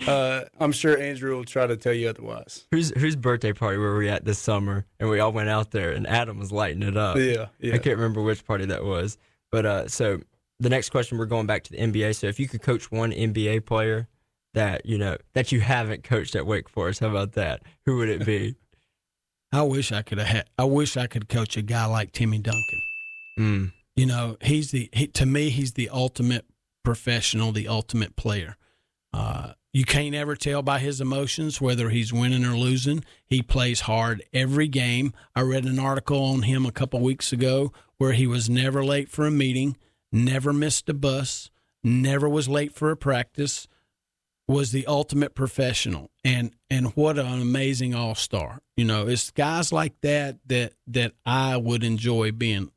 uh, I'm sure Andrew will try to tell you otherwise. whose whose birthday party were we at this summer? And we all went out there, and Adam was lighting it up. Yeah, yeah. I can't remember which party that was, but uh, so the next question we're going back to the NBA. So if you could coach one NBA player that you know that you haven't coached at Wake Forest, how about that? Who would it be? I wish I could have had, I wish I could coach a guy like Timmy Duncan. mm, You know, he's the he, to me he's the ultimate professional, the ultimate player. Uh, you can't ever tell by his emotions whether he's winning or losing. He plays hard every game. I read an article on him a couple weeks ago where he was never late for a meeting, never missed a bus, never was late for a practice. Was the ultimate professional, and and what an amazing all star! You know, it's guys like that that that I would enjoy being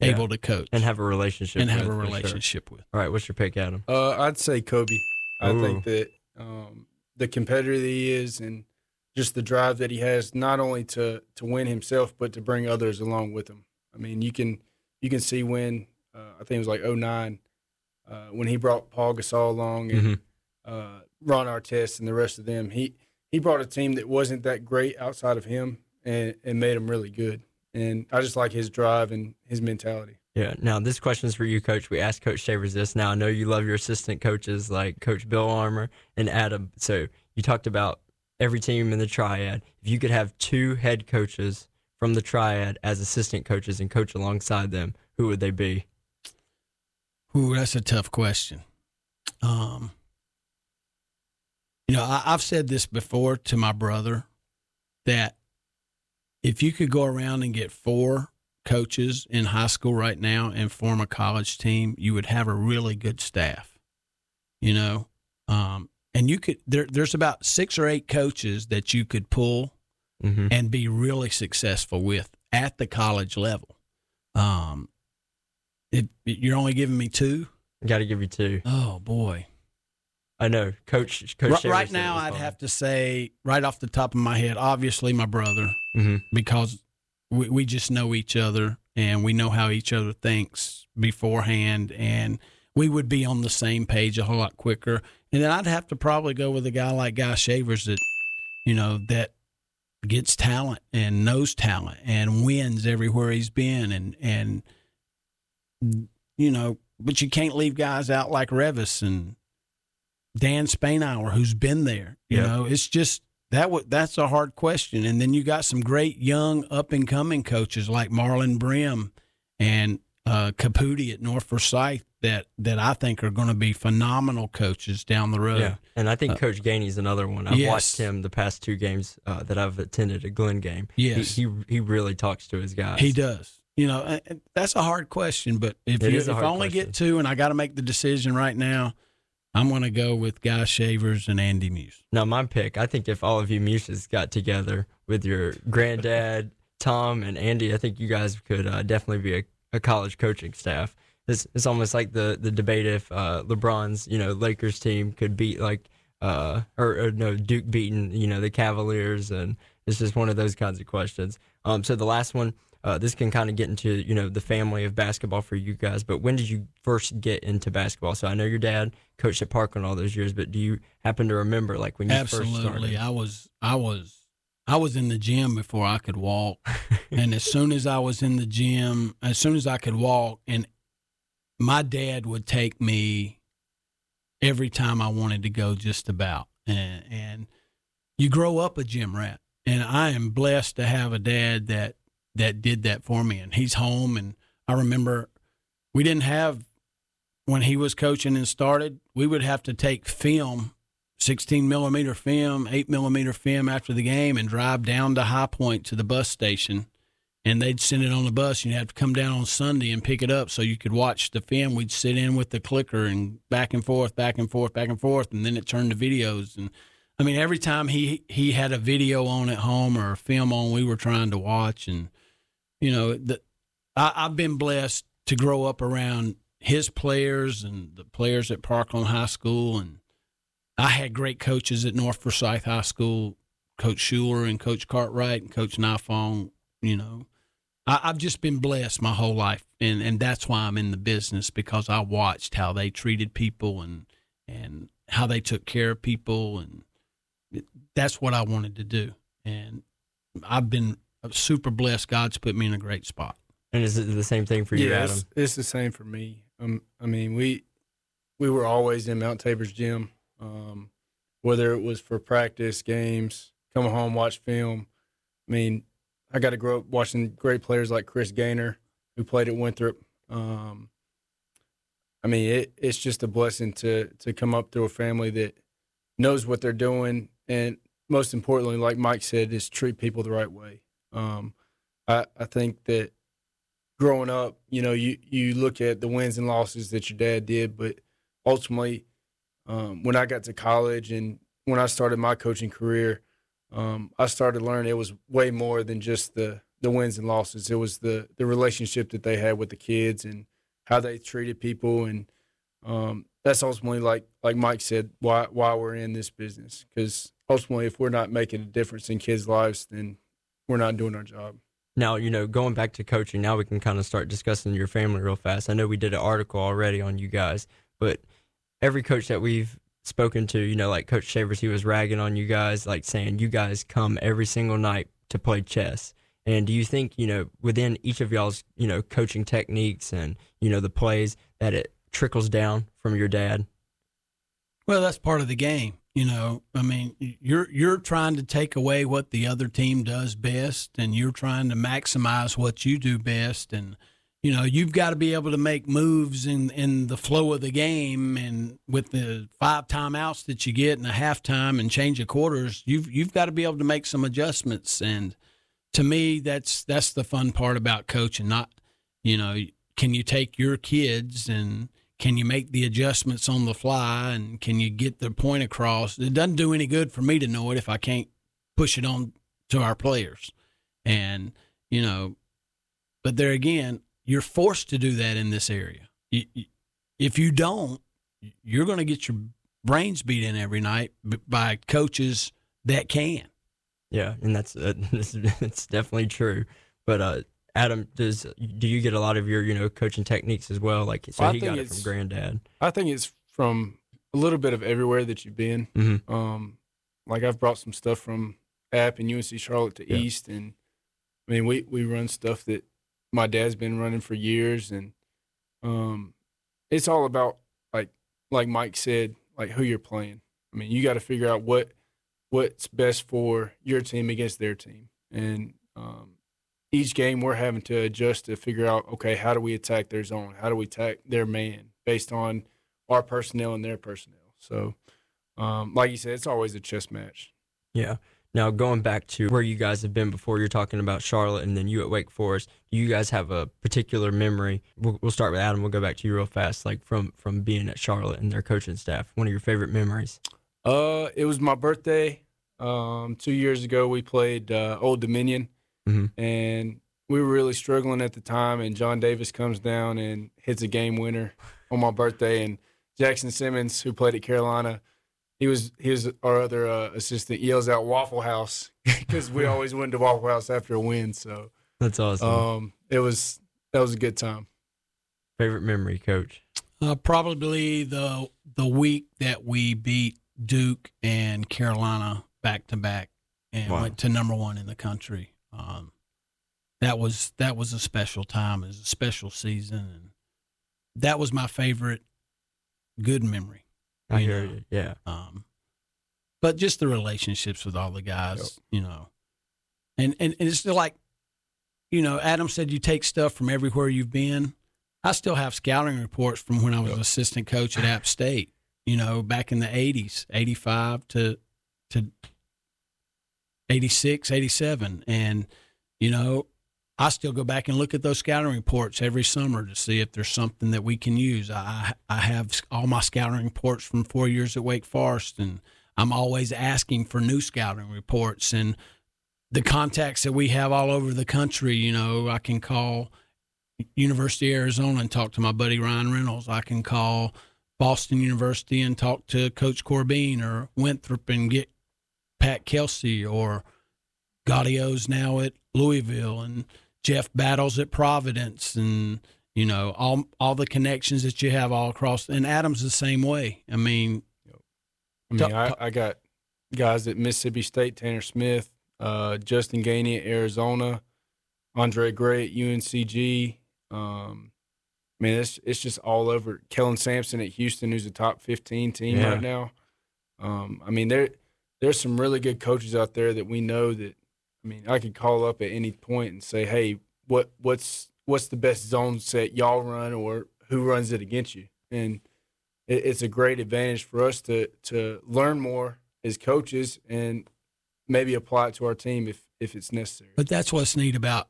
Yeah. able to coach and have a relationship and have a for sure. relationship with. All right, what's your pick, Adam? Uh, I'd say Kobe. I Ooh. think that um, the competitor that he is, and just the drive that he has, not only to to win himself, but to bring others along with him. I mean, you can you can see when uh, I think it was like 09, uh, when he brought Paul Gasol along and Mhm. uh, Ron Artest and the rest of them. He he brought a team that wasn't that great outside of him, and and made them really good. And I just like his drive and his mentality. Yeah. Now this question is for you, Coach. We asked Coach Shavers this. Now I know you love your assistant coaches like Coach Bill Armour and Adam. So you talked about every team in the triad. If you could have two head coaches from the triad as assistant coaches and coach alongside them, who would they be? Ooh, that's a tough question. Um, you know, I, I've said this before to my brother that if you could go around and get four coaches in high school right now and form a college team, you would have a really good staff. You know, um, and you could there. There's about six or eight coaches that you could pull Mm-hmm. and be really successful with at the college level. Um, if you're only giving me two, Got to give you two. oh boy. I know, Coach. Coach Right, right now, I'd have to say, right off the top of my head, obviously my brother, Mhm. because we, we just know each other and we know how each other thinks beforehand, and we would be on the same page a whole lot quicker. And then I'd have to probably go with a guy like Guy Shavers that, you know, that gets talent and knows talent and wins everywhere he's been, and and you know, but you can't leave guys out like Revis and Dan Spainhour, who's been there. You Yep. know, it's just that. W- that's a hard question. And then you got some great young up and coming coaches like Marlon Brim and uh, Caputi at North Forsyth that that I think are going to be phenomenal coaches down the road. Yeah, and I think Coach Gainey's another one. I've Uh, yes. watched him the past two games uh, that I've attended a Glenn game. Yes. he, he he really talks to his guys. He does. You know, that's a hard question, but if It you, if I only question. get two, and I got to make the decision right now, I'm going to go with Guy Shavers and Andy Muse. Now my pick. I think if all of you Muses got together with your granddad Tom and Andy, I think you guys could uh, definitely be a, a college coaching staff. It's, it's almost like the the debate if uh, LeBron's you know Lakers team could beat like uh or, or no Duke beating you know the Cavaliers and it's just one of those kinds of questions. Um, so the last one. Uh, this can kind of get into you know the family of basketball for you guys. But when did you first get into basketball? So I know your dad coached at Parkland all those years, but do you happen to remember like when you first started? Absolutely. I was I was I was in the gym before I could walk. and as soon as I was in the gym, as soon as I could walk and my dad would take me every time I wanted to go just about. And and you grow up a gym rat. And I am blessed to have a dad that that did that for me and he's home and I remember we didn't have when he was coaching and started, we would have to take film 16 millimeter film, 8 millimeter film after the game and drive down to High Point to the bus station. And they'd send it on the bus. You'd have to come down on Sunday and pick it up so you could watch the film. We'd sit in with the clicker and back and forth, back and forth, back and forth. And then it turned to videos. And I mean, every time he, he had a video on at home or a film on, we were trying to watch. And, you know, the, I, I've been blessed to grow up around his players and the players at Parkland High School. And I had great coaches at North Forsyth High School, Coach Schuler and Coach Cartwright and Coach Nifong. You know, I, I've just been blessed my whole life, and and that's why I'm in the business because I watched how they treated people and and how they took care of people, and that's what I wanted to do. And I've been super blessed. God's put me in a great spot. And is it the same thing for you, yeah, Adam? it's, it's the same for me. Um, I mean, we we were always in Mount Tabor's gym, um, whether it was for practice, games, come home, watch film. I mean, I got to grow up watching great players like Chris Gaynor, who played at Winthrop. Um, I mean, it, it's just a blessing to to come up through a family that knows what they're doing, and most importantly, like Mike said, is treat people the right way. Um, I, I think that growing up, you know, you you look at the wins and losses that your dad did, but ultimately, um, when I got to college and when I started my coaching career, um, I started learning it was way more than just the the wins and losses. It was the the relationship that they had with the kids and how they treated people, and um, that's ultimately like like Mike said, why why we're in this business. Because ultimately, if we're not making a difference in kids' lives, then we're not doing our job. Now, you know, going back to coaching, now we can kind of start discussing your family real fast. I know we did an article already on you guys, but every coach that we've spoken to, you know, like Coach Shavers, he was ragging on you guys, like saying you guys come every single night to play chess. And do you think, you know, within each of y'all's, you know, coaching techniques and, you know, the plays that it trickles down from your dad? Well, that's part of the game. You know, I mean, you're you're trying to take away what the other team does best, and you're trying to maximize what you do best. And you know, you've got to be able to make moves in in the flow of the game, and with the five timeouts that you get in a halftime and change of quarters, you've you've got to be able to make some adjustments. And to me, that's that's the fun part about coaching. Not, you know, can you take your kids and can you make the adjustments on the fly and can you get the point across? It doesn't do any good for me to know it if I can't push it on to our players. And you know, but there again, you're forced to do that in this area. If you don't, you're going to get your brains beat in every night by coaches that can. Yeah, and that's uh, it's definitely true. But uh, Adam, does do you get a lot of your you know coaching techniques as well? Like so, well, he got it from granddad. I think it's from a little bit of everywhere that you've been. Mm-hmm. Um, like I've brought some stuff from App and UNC Charlotte to yeah. East, and I mean we we run stuff that my dad's been running for years, and um, it's all about like like Mike said, like who you're playing. I mean, you got to figure out what what's best for your team against their team, and um, each game we're having to adjust to figure out okay, how do we attack their zone? How do we attack their man based on our personnel and their personnel? So, um, like you said, it's always a chess match. Yeah. Now, going back to where you guys have been before, you're talking about Charlotte and then you at Wake Forest. Do you guys have a particular memory? We'll, we'll, start with Adam. We'll go back to you real fast, like from from being at Charlotte and their coaching staff. One of your favorite memories? Uh, it was my birthday. Um, two years ago, we played uh, Old Dominion, mm-hmm. and we were really struggling at the time. And John Davis comes down and hits a game winner on my birthday, and Jackson Simmons, who played at Carolina he was he was our other uh, assistant yells out Waffle House because we always went to Waffle House after a win. So that's awesome. Um, it was that was a good time. Favorite memory, Coach? Uh, probably the the week that we beat Duke and Carolina back to back and wow. went to number one in the country. Um, that was that was a special time. It was a special season, and that was my favorite good memory. I hear know? you. Yeah. Um, but just the relationships with all the guys, yep. you know, and, and and it's still like, you know, Adam said you take stuff from everywhere you've been. I still have scouting reports from when I was yep. assistant coach at App State. You know, back in the '80s, '85 to to 86, 87, and you know, I still go back and look at those scouting reports every summer to see if there's something that we can use. I I have all my scouting reports from four years at Wake Forest, and I'm always asking for new scouting reports and the contacts that we have all over the country. You know, I can call University of Arizona and talk to my buddy Ryan Reynolds. I can call Boston University and talk to Coach Corbin or Winthrop and get Pat Kelsey or Gaudio's now at Louisville and Jeff Battle's at Providence and you know all all the connections that you have all across and Adams the same way. I mean, I mean, I, I got guys at Mississippi State, Tanner Smith, uh, Justin Gainey at Arizona, Andre Gray at UNCG. Um, I mean, it's it's just all over. Kellen Sampson at Houston, who's a top fifteen team yeah. right now. Um, I mean, there there's some really good coaches out there that we know that I mean, I could call up at any point and say, "Hey, what what's what's the best zone set y'all run, or who runs it against you?" And it, it's a great advantage for us to to learn more as coaches and maybe apply it to our team if if it's necessary. But that's what's neat about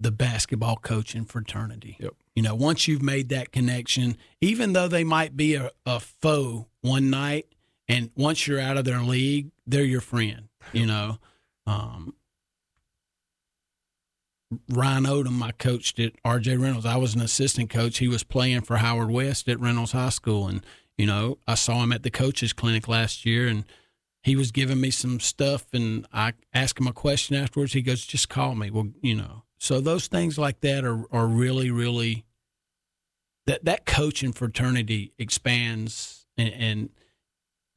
the basketball coaching fraternity. Yep. You know, once you've made that connection, even though they might be a, a foe one night, and once you're out of their league, they're your friend. You know, um, Ryan Odom, I coached at RJ Reynolds. I was an assistant coach. He was playing for Howard West at Reynolds High School. And, you know, I saw him at the coaches clinic last year and he was giving me some stuff and I asked him a question afterwards. He goes, just call me. Well, you know, so those things like that are, are really, really that, that coaching fraternity expands and, and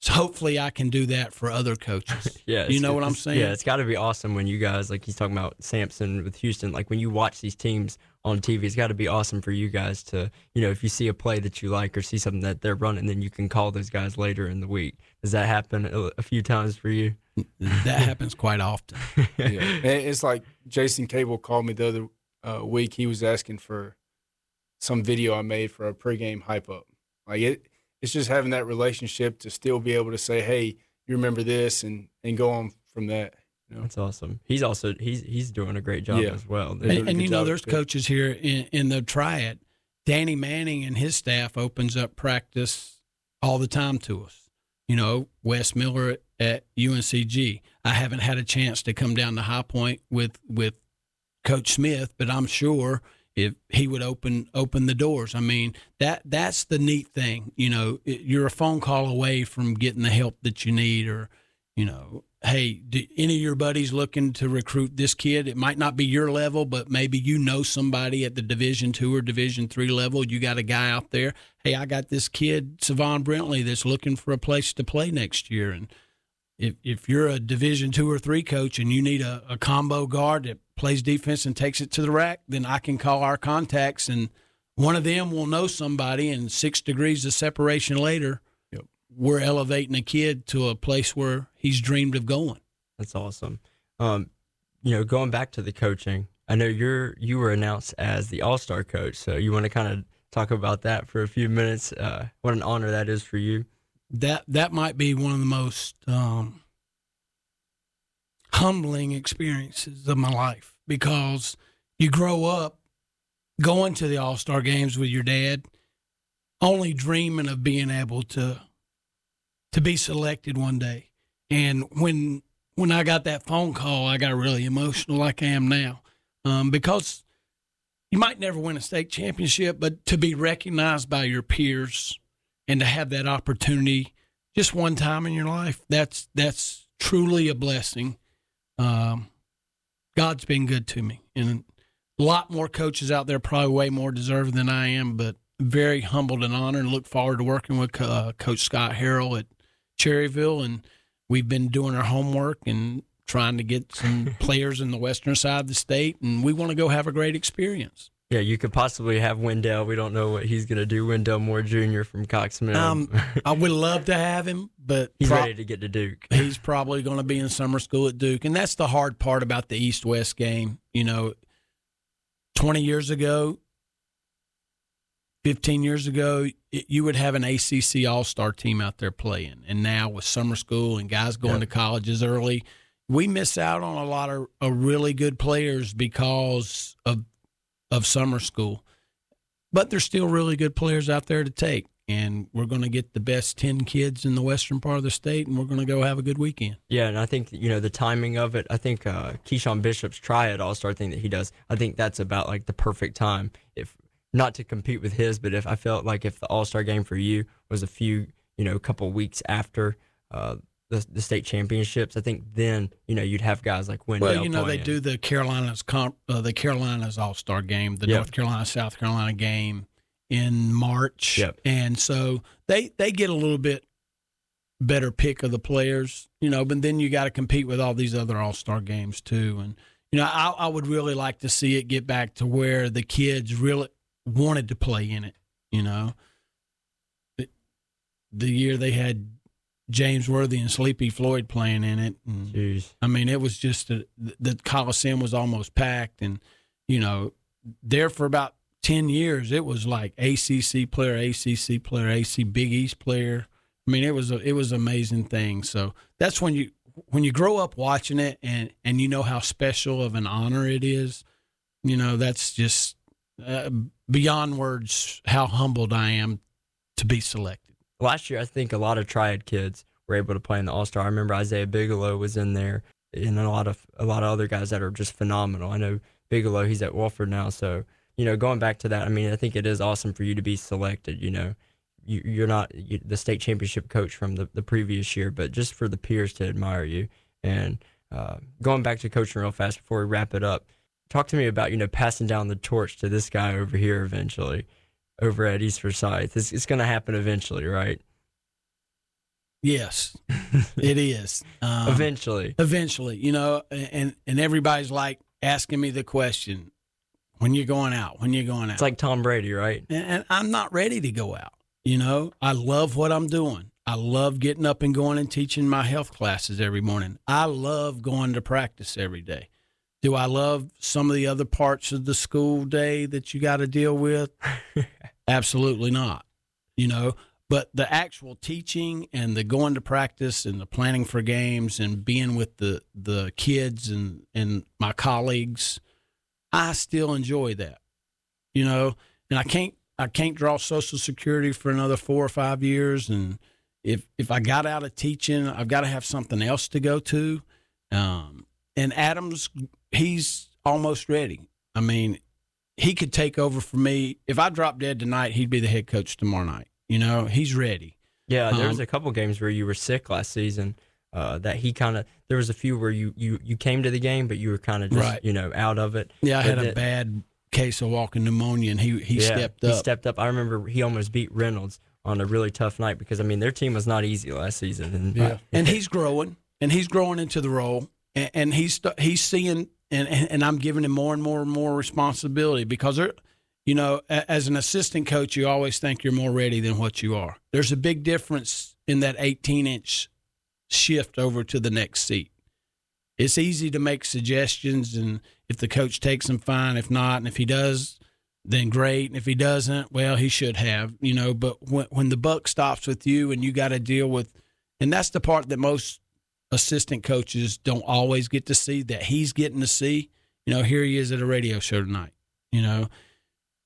so hopefully I can do that for other coaches. yeah, you know what I'm saying? Yeah, it's got to be awesome when you guys like he's talking about Sampson with Houston. Like when you watch these teams on TV, it's got to be awesome for you guys to you know if you see a play that you like or see something that they're running, then you can call those guys later in the week. Does that happen a few times for you? that happens quite often. yeah. It's like Jason Cable called me the other uh, week. He was asking for some video I made for a pregame hype up. Like it, it's just having that relationship to still be able to say, "Hey, you remember this," and and go on from that. You know? That's awesome. He's also he's he's doing a great job Yeah. as well. They're And, and you know, there's at coaches here in, in the triad. Danny Manning and his staff opens up practice all the time to us. You know, Wes Miller at, at UNCG. I haven't had a chance to come down to High Point with with Coach Smith, but I'm sure if he would open open the doors. I mean, that that's the neat thing. You know, it, you're a phone call away from getting the help that you need, or you know, hey, do any of your buddies looking to recruit this kid? It might not be your level, but maybe you know somebody at the Division two or Division three level. You got a guy out there. Hey, I got this kid, Savon Brentley, that's looking for a place to play next year, and if if you're a Division two or three coach and you need a, a combo guard that plays defense and takes it to the rack, then I can call our contacts and one of them will know somebody. And six degrees of separation later, Yep. we're elevating a kid to a place where he's dreamed of going. That's awesome. Um, you know, going back to the coaching, I know you're you were announced as the All Star coach, so you want to kind of talk about that for a few minutes. Uh, what an honor that is for you. That that might be one of the most um, humbling experiences of my life because you grow up going to the All Star games with your dad, only dreaming of being able to to be selected one day. And when when I got that phone call, I got really emotional, like I am now, um, because you might never win a state championship, but to be recognized by your peers and to have that opportunity just one time in your life, that's that's truly a blessing. Um, God's been good to me, and a lot more coaches out there probably way more deserving than I am, but very humbled and honored, and look forward to working with uh, Coach Scott Harrell at Cherryville, and we've been doing our homework and trying to get some players in the western side of the state, and we want to go have a great experience. Yeah, you could possibly have Wendell. We don't know what he's going to do. Wendell Moore Jr. from Cox Mill. Um, I would love to have him, but he's pro- ready to get to Duke. he's probably going to be in summer school at Duke, and that's the hard part about the East West game. You know, twenty years ago, fifteen years ago, it, you would have an ACC All Star team out there playing, and now with summer school and guys going Yep. to colleges early, we miss out on a lot of, of really good players because of of summer school. But there's still really good players out there to take. And we're going to get the best 10 kids in the western part of the state, and we're going to go have a good weekend. Yeah, and I think you know the timing of it. I think uh, Keyshawn Bishop's try triad All Star thing that he does. I think that's about like the perfect time. If not to compete with his, but if I felt like if the All Star game for you was a few, you know, a couple weeks after uh, the the state championships, I think then you know you'd have guys like Wendell. Well, you know they do the Carolinas comp, uh, the Carolinas All Star game, the Yep. North Carolina South Carolina game in March, Yep. and so they they get a little bit better pick of the players, you know. But then you got to compete with all these other All Star games too, and you know I, I would really like to see it get back to where the kids really wanted to play in it, you know. The year they had James Worthy and Sleepy Floyd playing in it, and Jeez. I mean, it was just a, the Coliseum was almost packed, and you know, there for about ten years, it was like ACC player, ACC player, AC Big East player. I mean, it was a it was an amazing thing. So that's when you when you grow up watching it, and and you know how special of an honor it is. You know, that's just uh, beyond words how humbled I am to be selected. Last year, I think a lot of triad kids were able to play in the All Star. I remember Isaiah Bigelow was in there, and a lot of a lot of other guys that are just phenomenal. I know Bigelow, he's at Wofford now, so you know, going back to that, I mean, I think it is awesome for you to be selected. You know, you, you're not the state championship coach from the, the previous year, but just for the peers to admire you. And uh, going back to coaching real fast before we wrap it up, talk to me about you know passing down the torch to this guy over here eventually, over at East Forsyth. It's, it's going to happen eventually, right? Yes, it is. Um, eventually. eventually you know and and everybody's like asking me the question when you're going out when you're going out It's like Tom Brady, right? and, and i'm not ready to go out you know i love what i'm doing i love getting up and going and teaching my health classes every morning i love going to practice every day Do I love some of the other parts of the school day that you got to deal with? Absolutely not. You know, but the actual teaching and the going to practice and the planning for games and being with the the kids and and my colleagues, I still enjoy that. You know, and I can't I can't draw Social Security for another four or five years, and if if I got out of teaching, I've got to have something else to go to. Um, and Adams, he's almost ready. I mean, he could take over for me. If I drop dead tonight, he'd be the head coach tomorrow night. You know, he's ready. Yeah, there was Um, a couple games where you were sick last season. Uh, that he kind of there was a few where you you you came to the game, but you were kind of just Right. you know out of it. Yeah, I But had a bad case of walking pneumonia, and he he Yeah, stepped He up. stepped up. I remember he almost beat Reynolds on a really tough night because I mean their team was not easy last season. And Yeah. and he's growing, and he's growing into the role, and, and he's he's seeing, and, and and I'm giving him more and more and more responsibility because there, you know, as an assistant coach, you always think you're more ready than what you are. There's a big difference in that 18 inch shift over to the next seat. It's easy to make suggestions, and if the coach takes them, fine. If not, and if he does, then great. And if he doesn't, well, he should have, you know. But when when the buck stops with you, and you got to deal with, and that's the part that most assistant coaches don't always get to see that he's getting to see. You know, here he is at a radio show tonight. You know,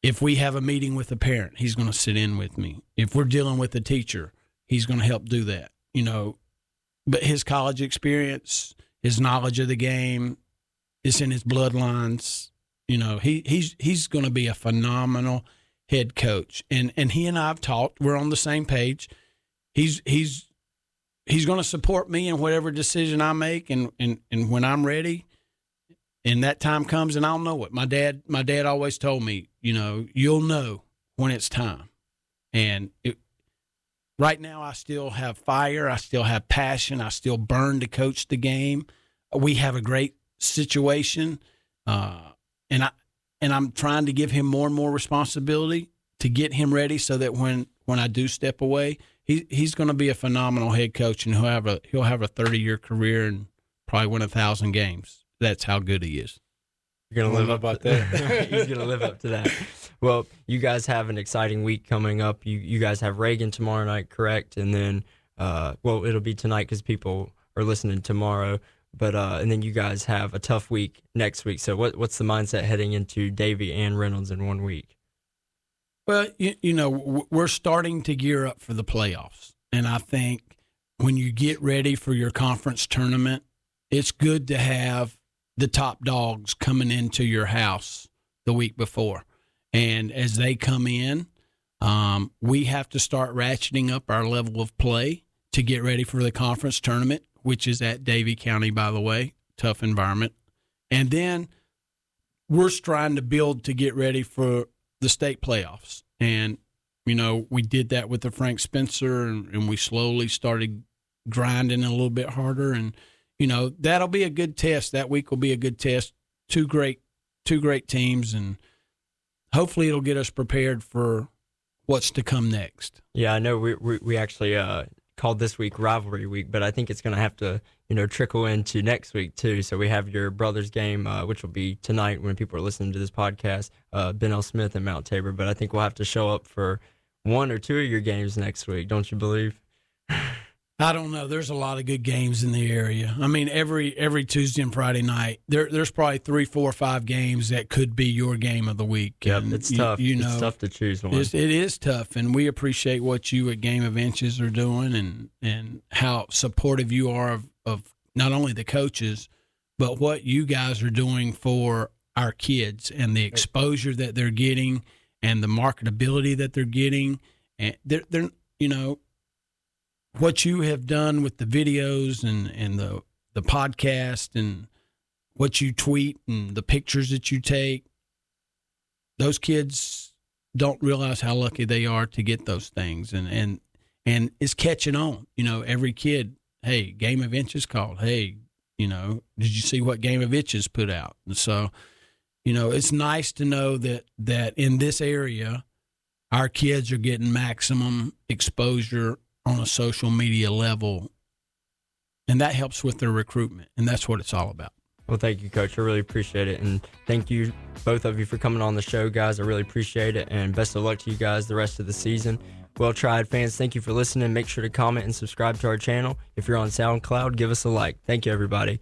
if we have a meeting with a parent, he's going to sit in with me. If we're dealing with a teacher, he's going to help do that. You know, but his college experience, his knowledge of the game, is in his bloodlines. You know, he he's he's going to be a phenomenal head coach, and and he and I have talked. We're on the same page. He's he's he's going to support me in whatever decision I make, and and and when I'm ready, and that time comes, and I'll know it. My dad my dad always told me, you know, you'll know when it's time, and it, right now I still have fire, I still have passion, I still burn to coach the game. We have a great situation, uh, and I and I'm trying to give him more and more responsibility to get him ready so that when when I do step away, he he's going to be a phenomenal head coach and he'll have a he'll have a 30 year career and probably win a thousand games. That's how good he is. You're gonna live know up to that. He's gonna live up to that. Well, you guys have an exciting week coming up. You you guys have Reagan tomorrow night, correct? And then, uh, well, it'll be tonight because people are listening tomorrow. But uh, and then you guys have a tough week next week. So what what's the mindset heading into Davie and Reynolds in one week? Well, you, you know, we're starting to gear up for the playoffs. And I think when you get ready for your conference tournament, it's good to have the top dogs coming into your house the week before. And as they come in, um, we have to start ratcheting up our level of play to get ready for the conference tournament, which is at Davie County, by the way. Tough environment. And then we're trying to build to get ready for the state playoffs. And, you know, we did that with the Frank Spencer and, and we slowly started grinding a little bit harder. And, you know, that'll be a good test. That week will be a good test. Two great, two great teams. And hopefully it'll get us prepared for what's to come next. Yeah, I know we we, we actually uh, called this week rivalry week, but I think it's going to have to you know trickle into next week too. So we have your brothers game, uh, which will be tonight when people are listening to this podcast. Uh, ben L. Smith and Mount Tabor, but I think we'll have to show up for one or two of your games next week. Don't you believe? I don't know. There's a lot of good games in the area. I mean, every every Tuesday and Friday night, there there's probably three, four, five games that could be your game of the week. Yep, And it's you- tough. You know, it's tough to choose one. It's, it is tough, and we appreciate what you at Game of Inches are doing, and and how supportive you are of, of not only the coaches, but what you guys are doing for our kids and the exposure that they're getting, and the marketability that they're getting, and they're they're you know what you have done with the videos and and the the podcast and what you tweet and the pictures that you take those kids don't realize how lucky they are to get those things. And and and it's catching on. You know every kid hey game of inches called. Hey you know did you see what game of inches put out? And so you know it's nice to know that that in this area our kids are getting maximum exposure on a social media level and that helps with their recruitment and that's what it's all about Well, thank you, Coach. I really appreciate it. And thank you, both of you, for coming on the show, guys. I really appreciate it. And best of luck to you guys the rest of the season. Well triad, fans. Thank you for listening. Make sure to comment and subscribe to our channel. If you're on SoundCloud, give us a like. Thank you, everybody.